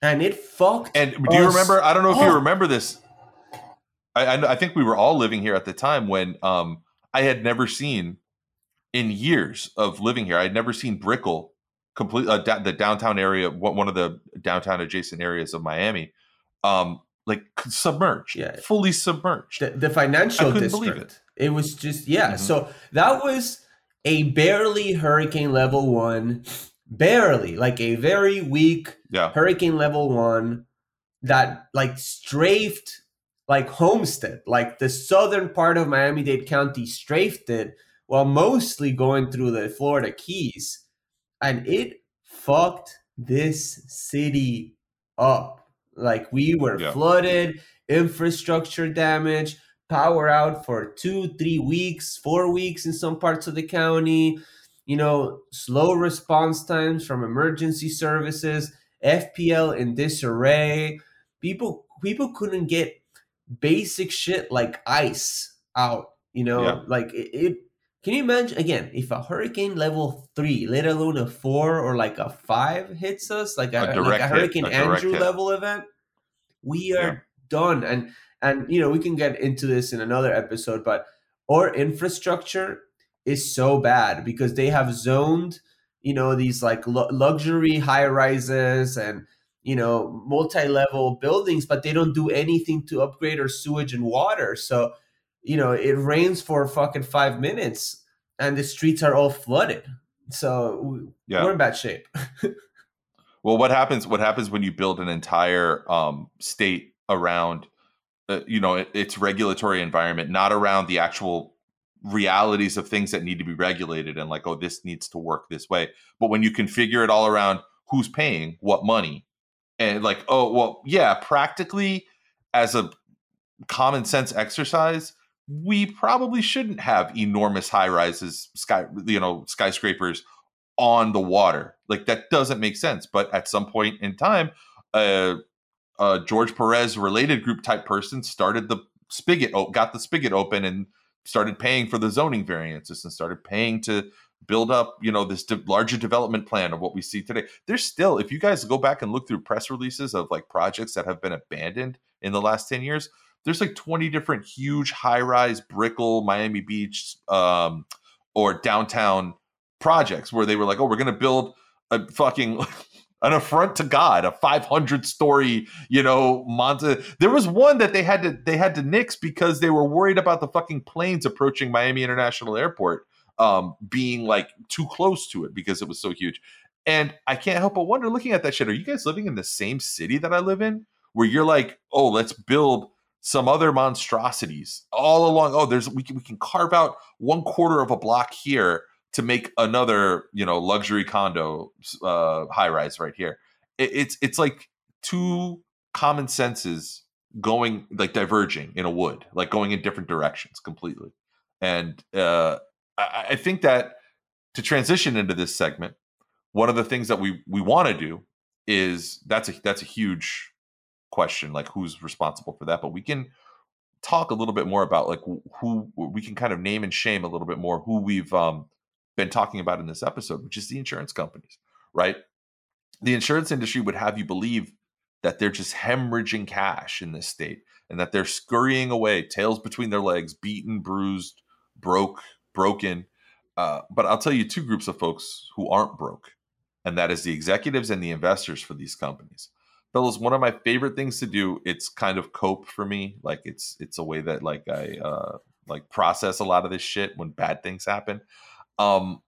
And it fucked and do you remember i don't know if you remember this. I, I I think we were all living here at the time when um I had never seen in years of living here I had never seen Brickell complete uh, da- the downtown area one of the downtown adjacent areas of Miami um like submerged Yeah. fully submerged the, the financial I couldn't district. believe it. It was just yeah. Mhm. So that was a barely hurricane level one barely like a very weak Yeah. hurricane level one that like strafed like Homestead, like the southern part of Miami Dade County strafed it while mostly going through the Florida Keys. And it fucked this city up. Like we were Yeah. flooded, infrastructure damage, power out for two, three weeks, four weeks in some parts of the county. You know, slow response times from emergency services, FPL in disarray. People people couldn't get basic shit like ice out. You know, Yeah. like it, it. Can you imagine again if a hurricane level three, let alone a four or like a five, hits us like a, A like a hit, Hurricane a direct Andrew hit. level event? We are Yeah. done. And and you know we can get into this in another episode, but our infrastructure is so bad because they have zoned, you know, these like lu- luxury high rises and you know multi-level buildings, but they don't do anything to upgrade our sewage and water. So you know it rains for fucking five minutes and the streets are all flooded. So Yeah. we're in bad shape. Well, what happens? What happens when you build an entire um, state around, uh, you know, it, its regulatory environment, not around the actual realities of things that need to be regulated and like, oh, this needs to work this way. But when you configure it all around who's paying what money, and like, oh, well, yeah, practically as a common sense exercise, we probably shouldn't have enormous high rises, sky, you know, skyscrapers on the water. Like that doesn't make sense. But at some point in time, uh, uh, George Perez related group type person started the spigot, got the spigot open, and started paying for the zoning variances and started paying to build up, you know, this de- larger development plan of what we see today. There's still, if you guys go back and look through press releases of like projects that have been abandoned in the last 10 years, there's like 20 different huge high rise Brickell, Miami Beach, um, or downtown projects where they were like, oh, we're going to build a fucking an affront to God, a 500 story, you know, Monte. There was one that they had to they had to nix because they were worried about the fucking planes approaching Miami International Airport um, being like too close to it because it was so huge. And I can't help but wonder, looking at that shit, are you guys living in the same city that I live in, where you're like, oh, let's build some other monstrosities all along? Oh, there's we can we can carve out one quarter of a block here to make another you know luxury condo uh, high rise right here. It, it's it's like two common senses going like diverging in a wood, like going in different directions completely. And uh, I, I think that to transition into this segment, one of the things that we we want to do is that's a that's a huge question, like who's responsible for that. But we can talk a little bit more about like who, we can kind of name and shame a little bit more who we've um, been talking about in this episode, which is the insurance companies, right? The insurance industry would have you believe that they're just hemorrhaging cash in this state and that they're scurrying away, tails between their legs, beaten, bruised, broke, broken. Uh, but I'll tell you two groups of folks who aren't broke, and that is the executives and the investors for these companies. Fellas, one of my favorite things to do, it's kind of cope for me. Like it's it's a way that like I uh like process a lot of this shit when bad things happen. Um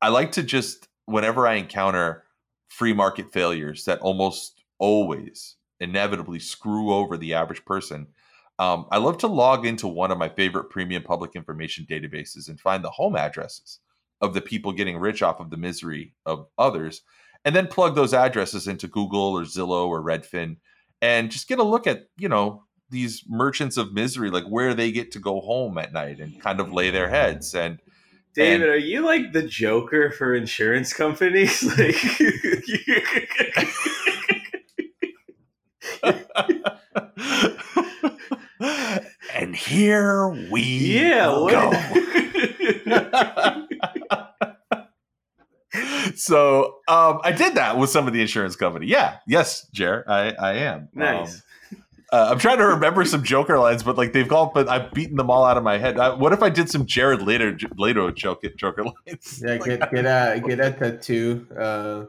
I like to just whenever I encounter free market failures that almost always inevitably screw over the average person. Um, I love to log into one of my favorite premium public information databases and find the home addresses of the people getting rich off of the misery of others, and then plug those addresses into Google or Zillow or Redfin, and just get a look at you know these merchants of misery, like where they get to go home at night and kind of lay their heads. And David, are you like the Joker for insurance companies? Like, and here we yeah, what? go. so um, I did that with some of the insurance company. Yeah, yes, Jer, I, I am. Nice. Um, uh, I'm trying to remember some Joker lines, but like they've gone, but I've beaten them all out of my head. Uh, what if I did some Jared later, later Joker, Joker lines? Yeah, get get a get a tattoo uh,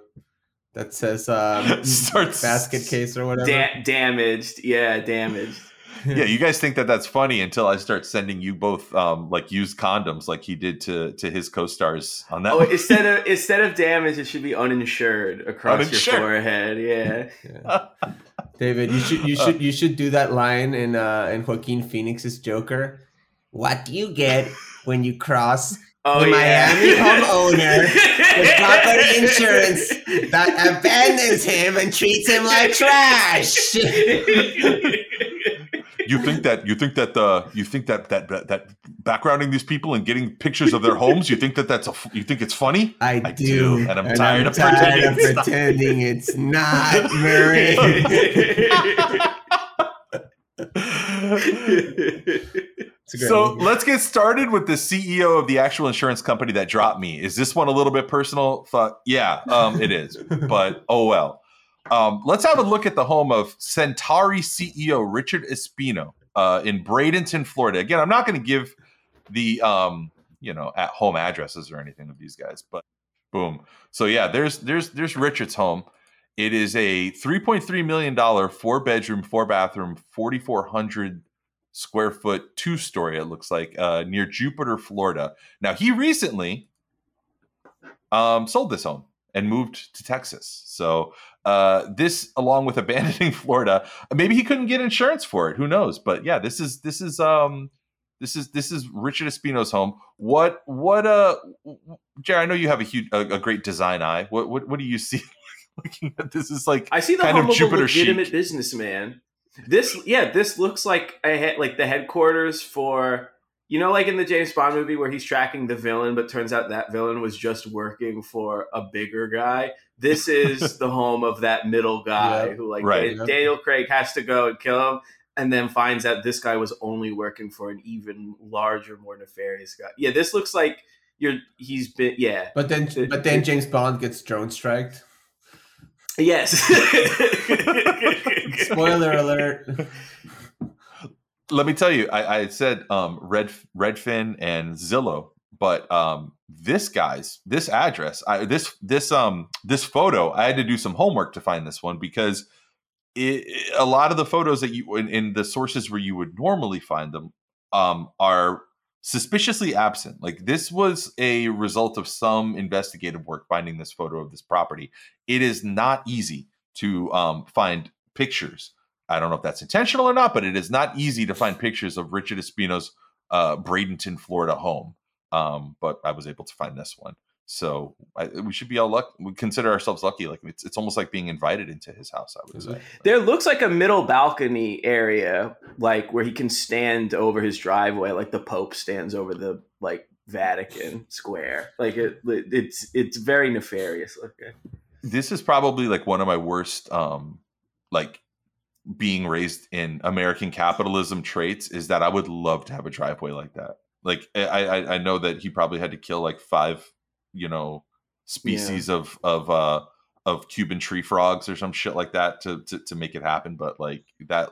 that says um, Starts- basket case or whatever. Da- damaged, yeah, damaged. Yeah, you guys think that that's funny until I start sending you both um, like used condoms, like he did to to his co-stars on that. Oh, one. instead of instead of damage, it should be uninsured across Uninsured. your forehead. Yeah. David, you should you should you should do that line in uh in Joaquin Phoenix's Joker. What do you get when you cross Oh, the yeah. Miami homeowner with property insurance that abandons him and treats him like trash? You think that you think that the you think that that that, that backgrounding these people and getting pictures of their homes, you think that that's a you think it's funny? I, do, and I'm tired of tired pretending. of it's not. pretending it's not Murray. It's a great So movie. let's get started with the CEO of the actual insurance company that dropped me. Is this one a little bit personal? Fuck yeah, um, it is. but oh well. Um, let's have a look at the home of Centauri CEO Richard Espino uh, in Bradenton, Florida. Again, I'm not going to give the um, you know at home addresses or anything of these guys, but boom. So yeah, there's there's there's Richard's home. It is a 3.3 million dollar four bedroom, four bathroom, 4,400 square foot two story. It looks like uh, near Jupiter, Florida. Now he recently um, sold this home and moved to Texas. So uh, this, along with abandoning Florida, maybe he couldn't get insurance for it. Who knows? But yeah, this is this is um this is this is Richard Espino's home. What what uh, Jerry? I know you have a huge a, a great design eye. What what what do you see? Looking at this is like I see the kind home of of, a legitimate chic. businessman. This, yeah, this looks like a like the headquarters for you know, like in the James Bond movie where he's tracking the villain, but turns out that villain was just working for a bigger guy. This is the home of that middle guy Yep. who, like, Right. Dan- Daniel Craig has to go and kill him, and then finds out this guy was only working for an even larger, more nefarious guy. Yeah, this looks like you're. He's been. Yeah. But then, but then James Bond gets drone striked. Yes. Spoiler alert. Let me tell you, I, I said um, Red Redfin and Zillow, but um, this guy's this address, I, this this um this photo, I had to do some homework to find this one because it, it- a lot of the photos that you in, in the sources where you would normally find them um, are suspiciously absent. Like this was a result of some investigative work finding this photo of this property. It is not easy to um, find pictures I don't know if that's intentional or not, but it is not easy to find pictures of Richard Espino's uh, Bradenton, Florida home. Um, but I was able to find this one. So I, we should be all lucky. We consider ourselves lucky. Like it's, it's almost like being invited into his house. I would say. There looks like a middle balcony area, like where he can stand over his driveway, like the Pope stands over the like Vatican Square. Like it, it's it's very nefarious looking. This is probably like one of my worst, um, like being raised in American capitalism traits is that I would love to have a driveway like that. Like I, I, I know that he probably had to kill like five, you know, species of of uh of Cuban tree frogs or some shit like that to to, to make it happen. But like that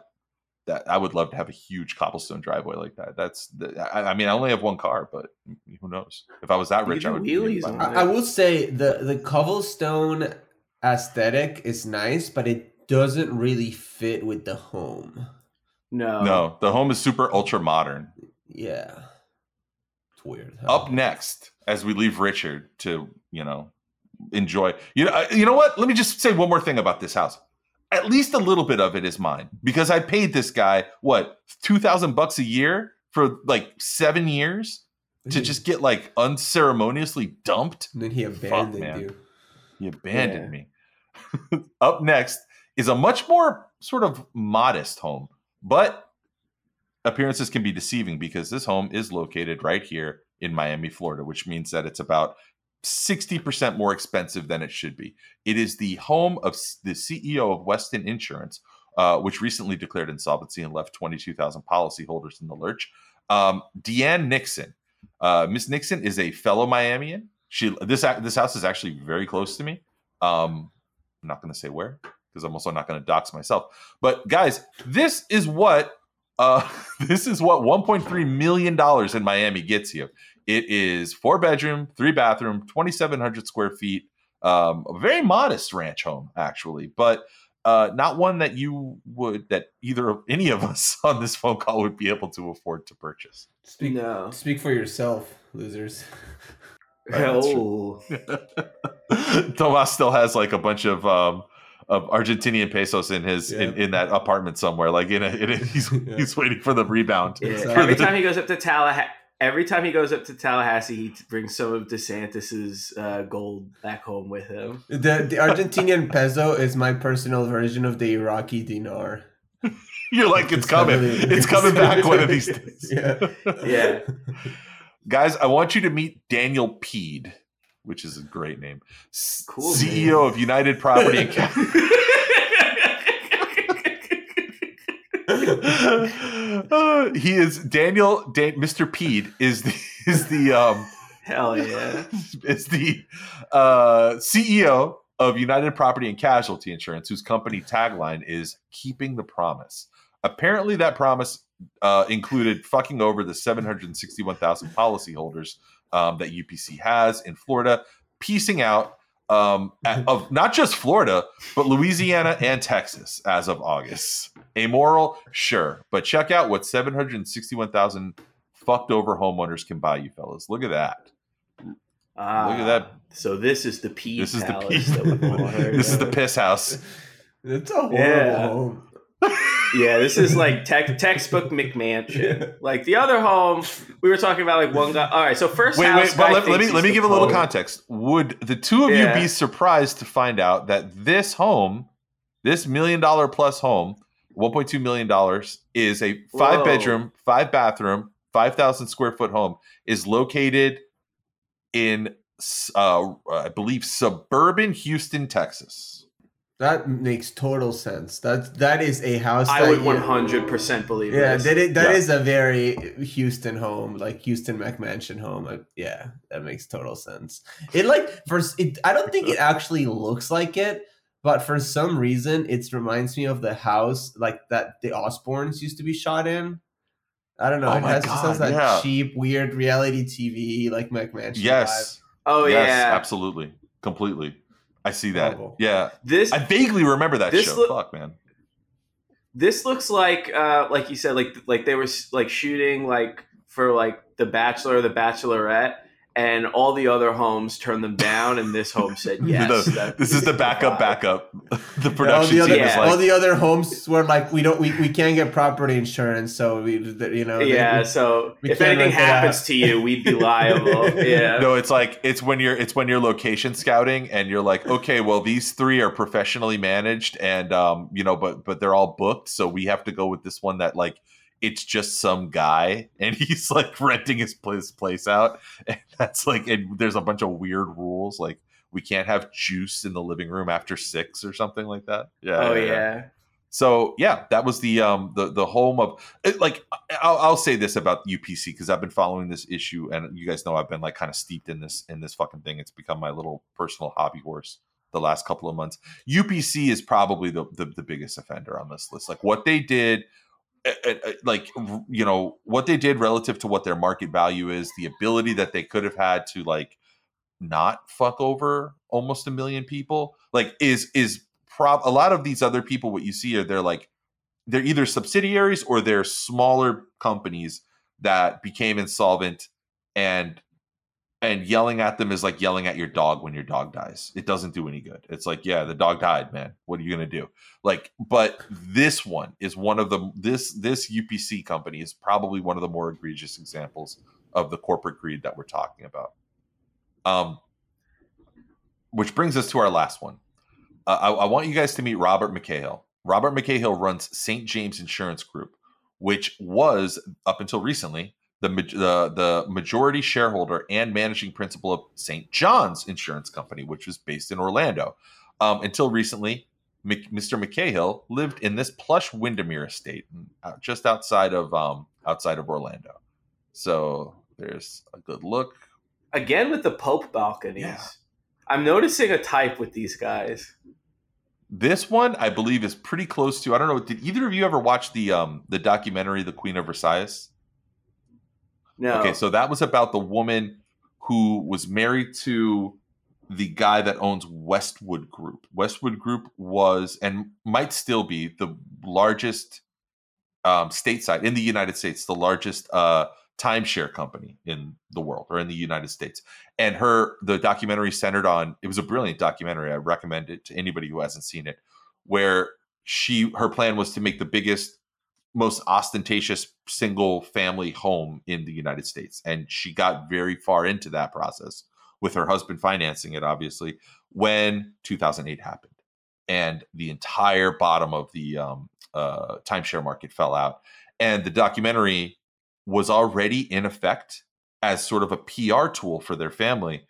that I would love to have a huge cobblestone driveway like that. That's the, I, I mean I only have one car, but who knows? If I was that rich, I would. wheelies buy on one. I, I will say the the cobblestone aesthetic is nice, but it doesn't really fit with the home. No, No, the home is super ultra modern. Yeah, it's weird. Up next, as we leave Richard to you know enjoy, you know, you know what? Let me just say one more thing about this house. At least a little bit of it is mine because I paid this guy what two thousand bucks a year for like seven years to just get like unceremoniously dumped. And then he abandoned man. you. He abandoned me. Up next is a much more sort of modest home, but appearances can be deceiving because this home is located right here in Miami, Florida, which means that it's about 60% more expensive than it should be. It is the home of the CEO of Weston Insurance, uh, which recently declared insolvency and left 22,000 policyholders in the lurch. Um, Deanne Nixon. Uh, Miss Nixon is a fellow Miamian. She this this house is actually very close to me. Um, I'm not going to say where because I'm also not going to dox myself. But guys, this is what uh, this is what 1.3 million dollars in Miami gets you. It is four bedroom, three bathroom, 2,700 square feet. Um, a very modest ranch home actually, but uh, not one that you would that either of any of us on this phone call would be able to afford to purchase. Speak, No. speak for yourself, losers. Right, that's true. Oh. Tomas still has like a bunch of um of Argentinian pesos in his in, in that apartment somewhere. Like in a, in a he's he's waiting for the rebound. Yeah, For every the- time he goes up to Tallahassee, every time he goes up to Tallahassee, he brings some of DeSantis's uh, gold back home with him. The the Argentinian peso is my personal version of the Iraqi dinar. You're like, it's coming. heavily- It's coming back one of these days. Yeah. Yeah. Guys, I want you to meet Daniel Peed, which is a great name. Cool CEO name. of United Property and Capital. Uh, he is Daniel. Dan, Mr. Peed is the is the um Hell yeah. is the uh, CEO of United Property and Casualty Insurance, whose company tagline is "Keeping the Promise." Apparently, that promise uh, included fucking over the 761,000 policyholders um, that UPC has in Florida, piecing out um, a- of not just Florida, but Louisiana and Texas as of August. Amoral, sure, but check out what 761,000 fucked over homeowners can buy you, fellas. Look at that. Ah, Look at that. So this is the P This is the palace P- that we've all heard this is the piss house. It's a horrible Yeah. home. Yeah, this is like tech, textbook McMansion. Like the other home, we were talking about like one guy. All right, so first Wait, house wait, but let, let me let me give a little Pope. context. Would the two of Yeah. you be surprised to find out that this home, this million dollar plus home, 1.2 million dollars, is a five Whoa. bedroom, five bathroom, 5,000 square foot home, is located in, uh, I believe, suburban Houston, Texas. That makes total sense. That that is a house. I that would one hundred percent believe. Yeah, this. that is, that Yeah. is a very Houston home, like Houston McMansion home. Like, yeah, that makes total sense. It like first, it I don't think it actually looks like it, but for some reason, it reminds me of the house like that the Osbournes used to be shot in. I don't know. Oh it my has just has God, that yeah. cheap, weird reality TV like McMansion. Yes. Oh yes, yeah. absolutely, completely. I see that. Horrible. Yeah, This I vaguely remember that This show. look- Fuck, man. this looks like uh like you said like like they were like shooting like for like the bachelor or the bachelorette and all the other homes turned them down and this home said yes The- this is the backup, backup. The all production the other, team is Yeah. like, all the other homes were like, we don't, we, we can't get property insurance, so we, you know, yeah we- so we if can't anything rent it out. happens to you we'd be liable yeah no, it's like it's when you're it's when you're location scouting and you're like, okay, well these three are professionally managed and um, you know, but but they're all booked, so we have to go with this one that like it's just some guy and he's like renting his place place out and that's like and there's a bunch of weird rules like we can't have juice in the living room after six or something like that. Yeah. oh yeah, yeah. yeah So yeah, that was the um the the home of it, like I'll, I'll say this about UPC because I've been following this issue and you guys know I've been like kind of steeped in this in this fucking thing. It's become my little personal hobby horse the last couple of months. UPC is probably the the, the biggest offender on this list. Like what they did. Like you know what they did relative to what their market value is, the ability that they could have had to like not fuck over almost a million people, like is is prob a lot of these other people what you see are they're like they're either subsidiaries or they're smaller companies that became insolvent and and yelling at them is like yelling at your dog when your dog dies. It doesn't do any good. It's like yeah the dog died man. What are you going to do? Like but this one is one of the this this upc company is probably one of the more egregious examples of the corporate greed that we're talking about. Um which brings us to our last one. Uh, I, I want you guys to meet Robert McCahill. Robert McCahill runs St. James Insurance Group, which was up until recently the the, the majority shareholder and managing principal of St. John's Insurance Company, which was based in Orlando. Um, until recently, Mc, Mr. McCahill lived in this plush Windermere estate, uh, just outside of um, outside of Orlando. So there's a good look. again with the pope balconies Yeah. i'm noticing a type with these guys This one, I believe, is pretty close to. I don't know. Did either of you ever watch the um the documentary "The Queen of Versailles"? No Okay, so that was about the woman who was married to the guy that owns Westwood Group. Westwood Group was and might still be the largest um, stateside in the United States, the largest uh, timeshare company in the world or in the United States. And her the documentary centered on it was a brilliant documentary. I recommend it to anybody who hasn't seen it, where she her plan was to make the biggest most ostentatious single family home in the United States. And she got very far into that process with her husband financing it, obviously, when 2008 happened. And the entire bottom of the um, uh, timeshare market fell out. And the documentary was already in effect as sort of a PR tool for their family.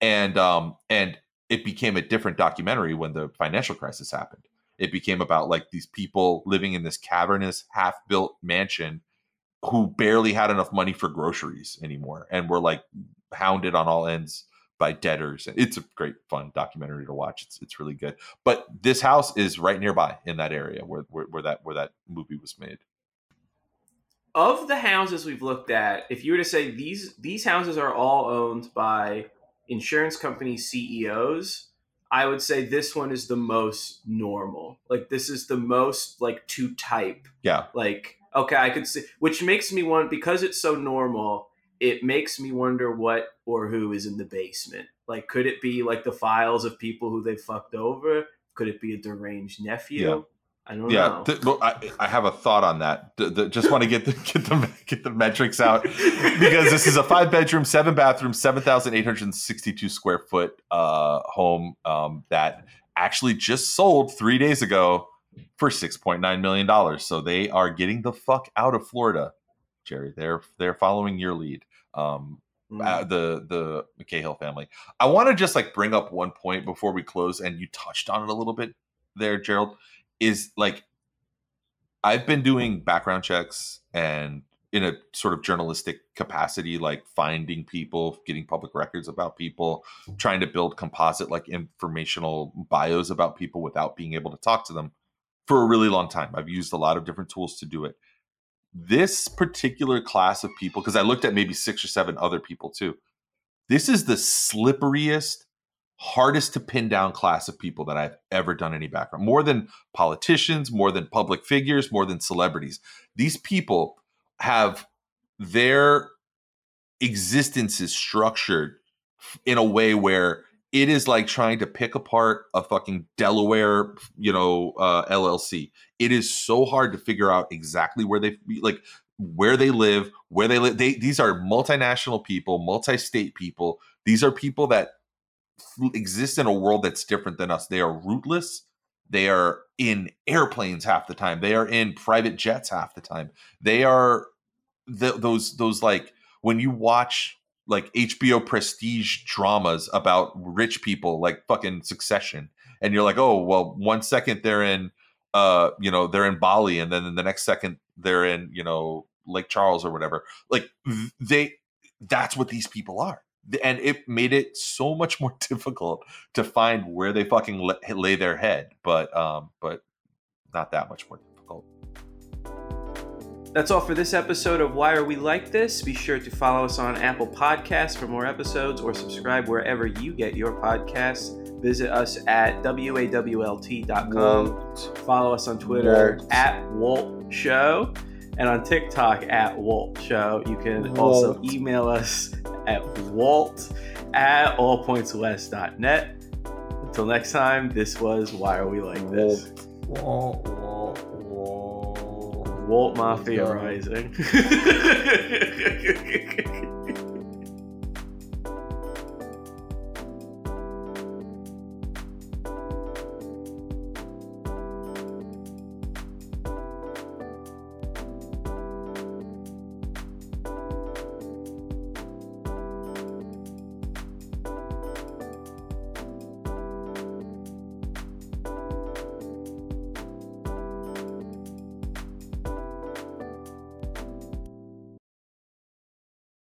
And um, and it became a different documentary when the financial crisis happened it became about like these people living in this cavernous half-built mansion who barely had enough money for groceries anymore and were like hounded on all ends by debtors. It's a great fun documentary to watch. It's, it's really good. But this house is right nearby in that area where, where, where that where that movie was made. Of the houses we've looked at if you were to say these these houses are all owned by insurance company ceos I would say this one is the most normal. Like this is the most like to type. Yeah. Like okay, I could see, which makes me want because it's so normal. It makes me wonder what or who is in the basement. Like, could it be like the files of people who they fucked over? Could it be a deranged nephew? Yeah. I don't yeah, know. th- well, I, I have a thought on that. D- d- just want to get the get the get the metrics out because this is a five bedroom, seven bathroom, seven thousand eight hundred sixty two square foot uh, home um, that actually just sold three days ago for six point nine million dollars. So they are getting the fuck out of Florida, Jerry. They're they're following your lead. Um, uh, the the McCahill family. I want to just like bring up one point before we close, and you touched on it a little bit there, Gerald is like I've been doing background checks and in a sort of journalistic capacity, like finding people, getting public records about people, trying to build composite like informational bios about people without being able to talk to them for a really long time. I've used a lot of different tools to do it. This particular class of people, because I looked at maybe six or seven other people too, this is the slipperiest, hardest to pin down class of people that I've ever done any background. More than politicians, more than public figures, more than celebrities. These people have their existences structured in a way where it is like trying to pick apart a fucking Delaware, you know, uh, LLC. It is so hard to figure out exactly where they like where they live, where they live. They these are multinational people, multi-state people. These are people that exist in a world that's different than us. They are rootless. They are in airplanes half the time. They are in private jets half the time. They are those those like when you watch like HBO prestige dramas about rich people like fucking Succession and you're like, "Oh, well, one second they're in uh, you know, they're in Bali and then the next second they're in, you know, Lake Charles or whatever." Like they that's what these people are and it made it so much more difficult to find where they fucking lay their head but um but not that much more difficult that's all for this episode of Why Are We Like This? Be sure to follow us on Apple Podcasts for more episodes or subscribe wherever you get your podcasts. Visit us at wawlt.com. Walt. Follow us on Twitter Walt. at Walt Show and on TikTok at Walt Show. You can Walt. also email us at walt at allpointswest.net. Until next time, this was Why Are We Like This? Walt, Walt, Walt. Walt Mafia Rising.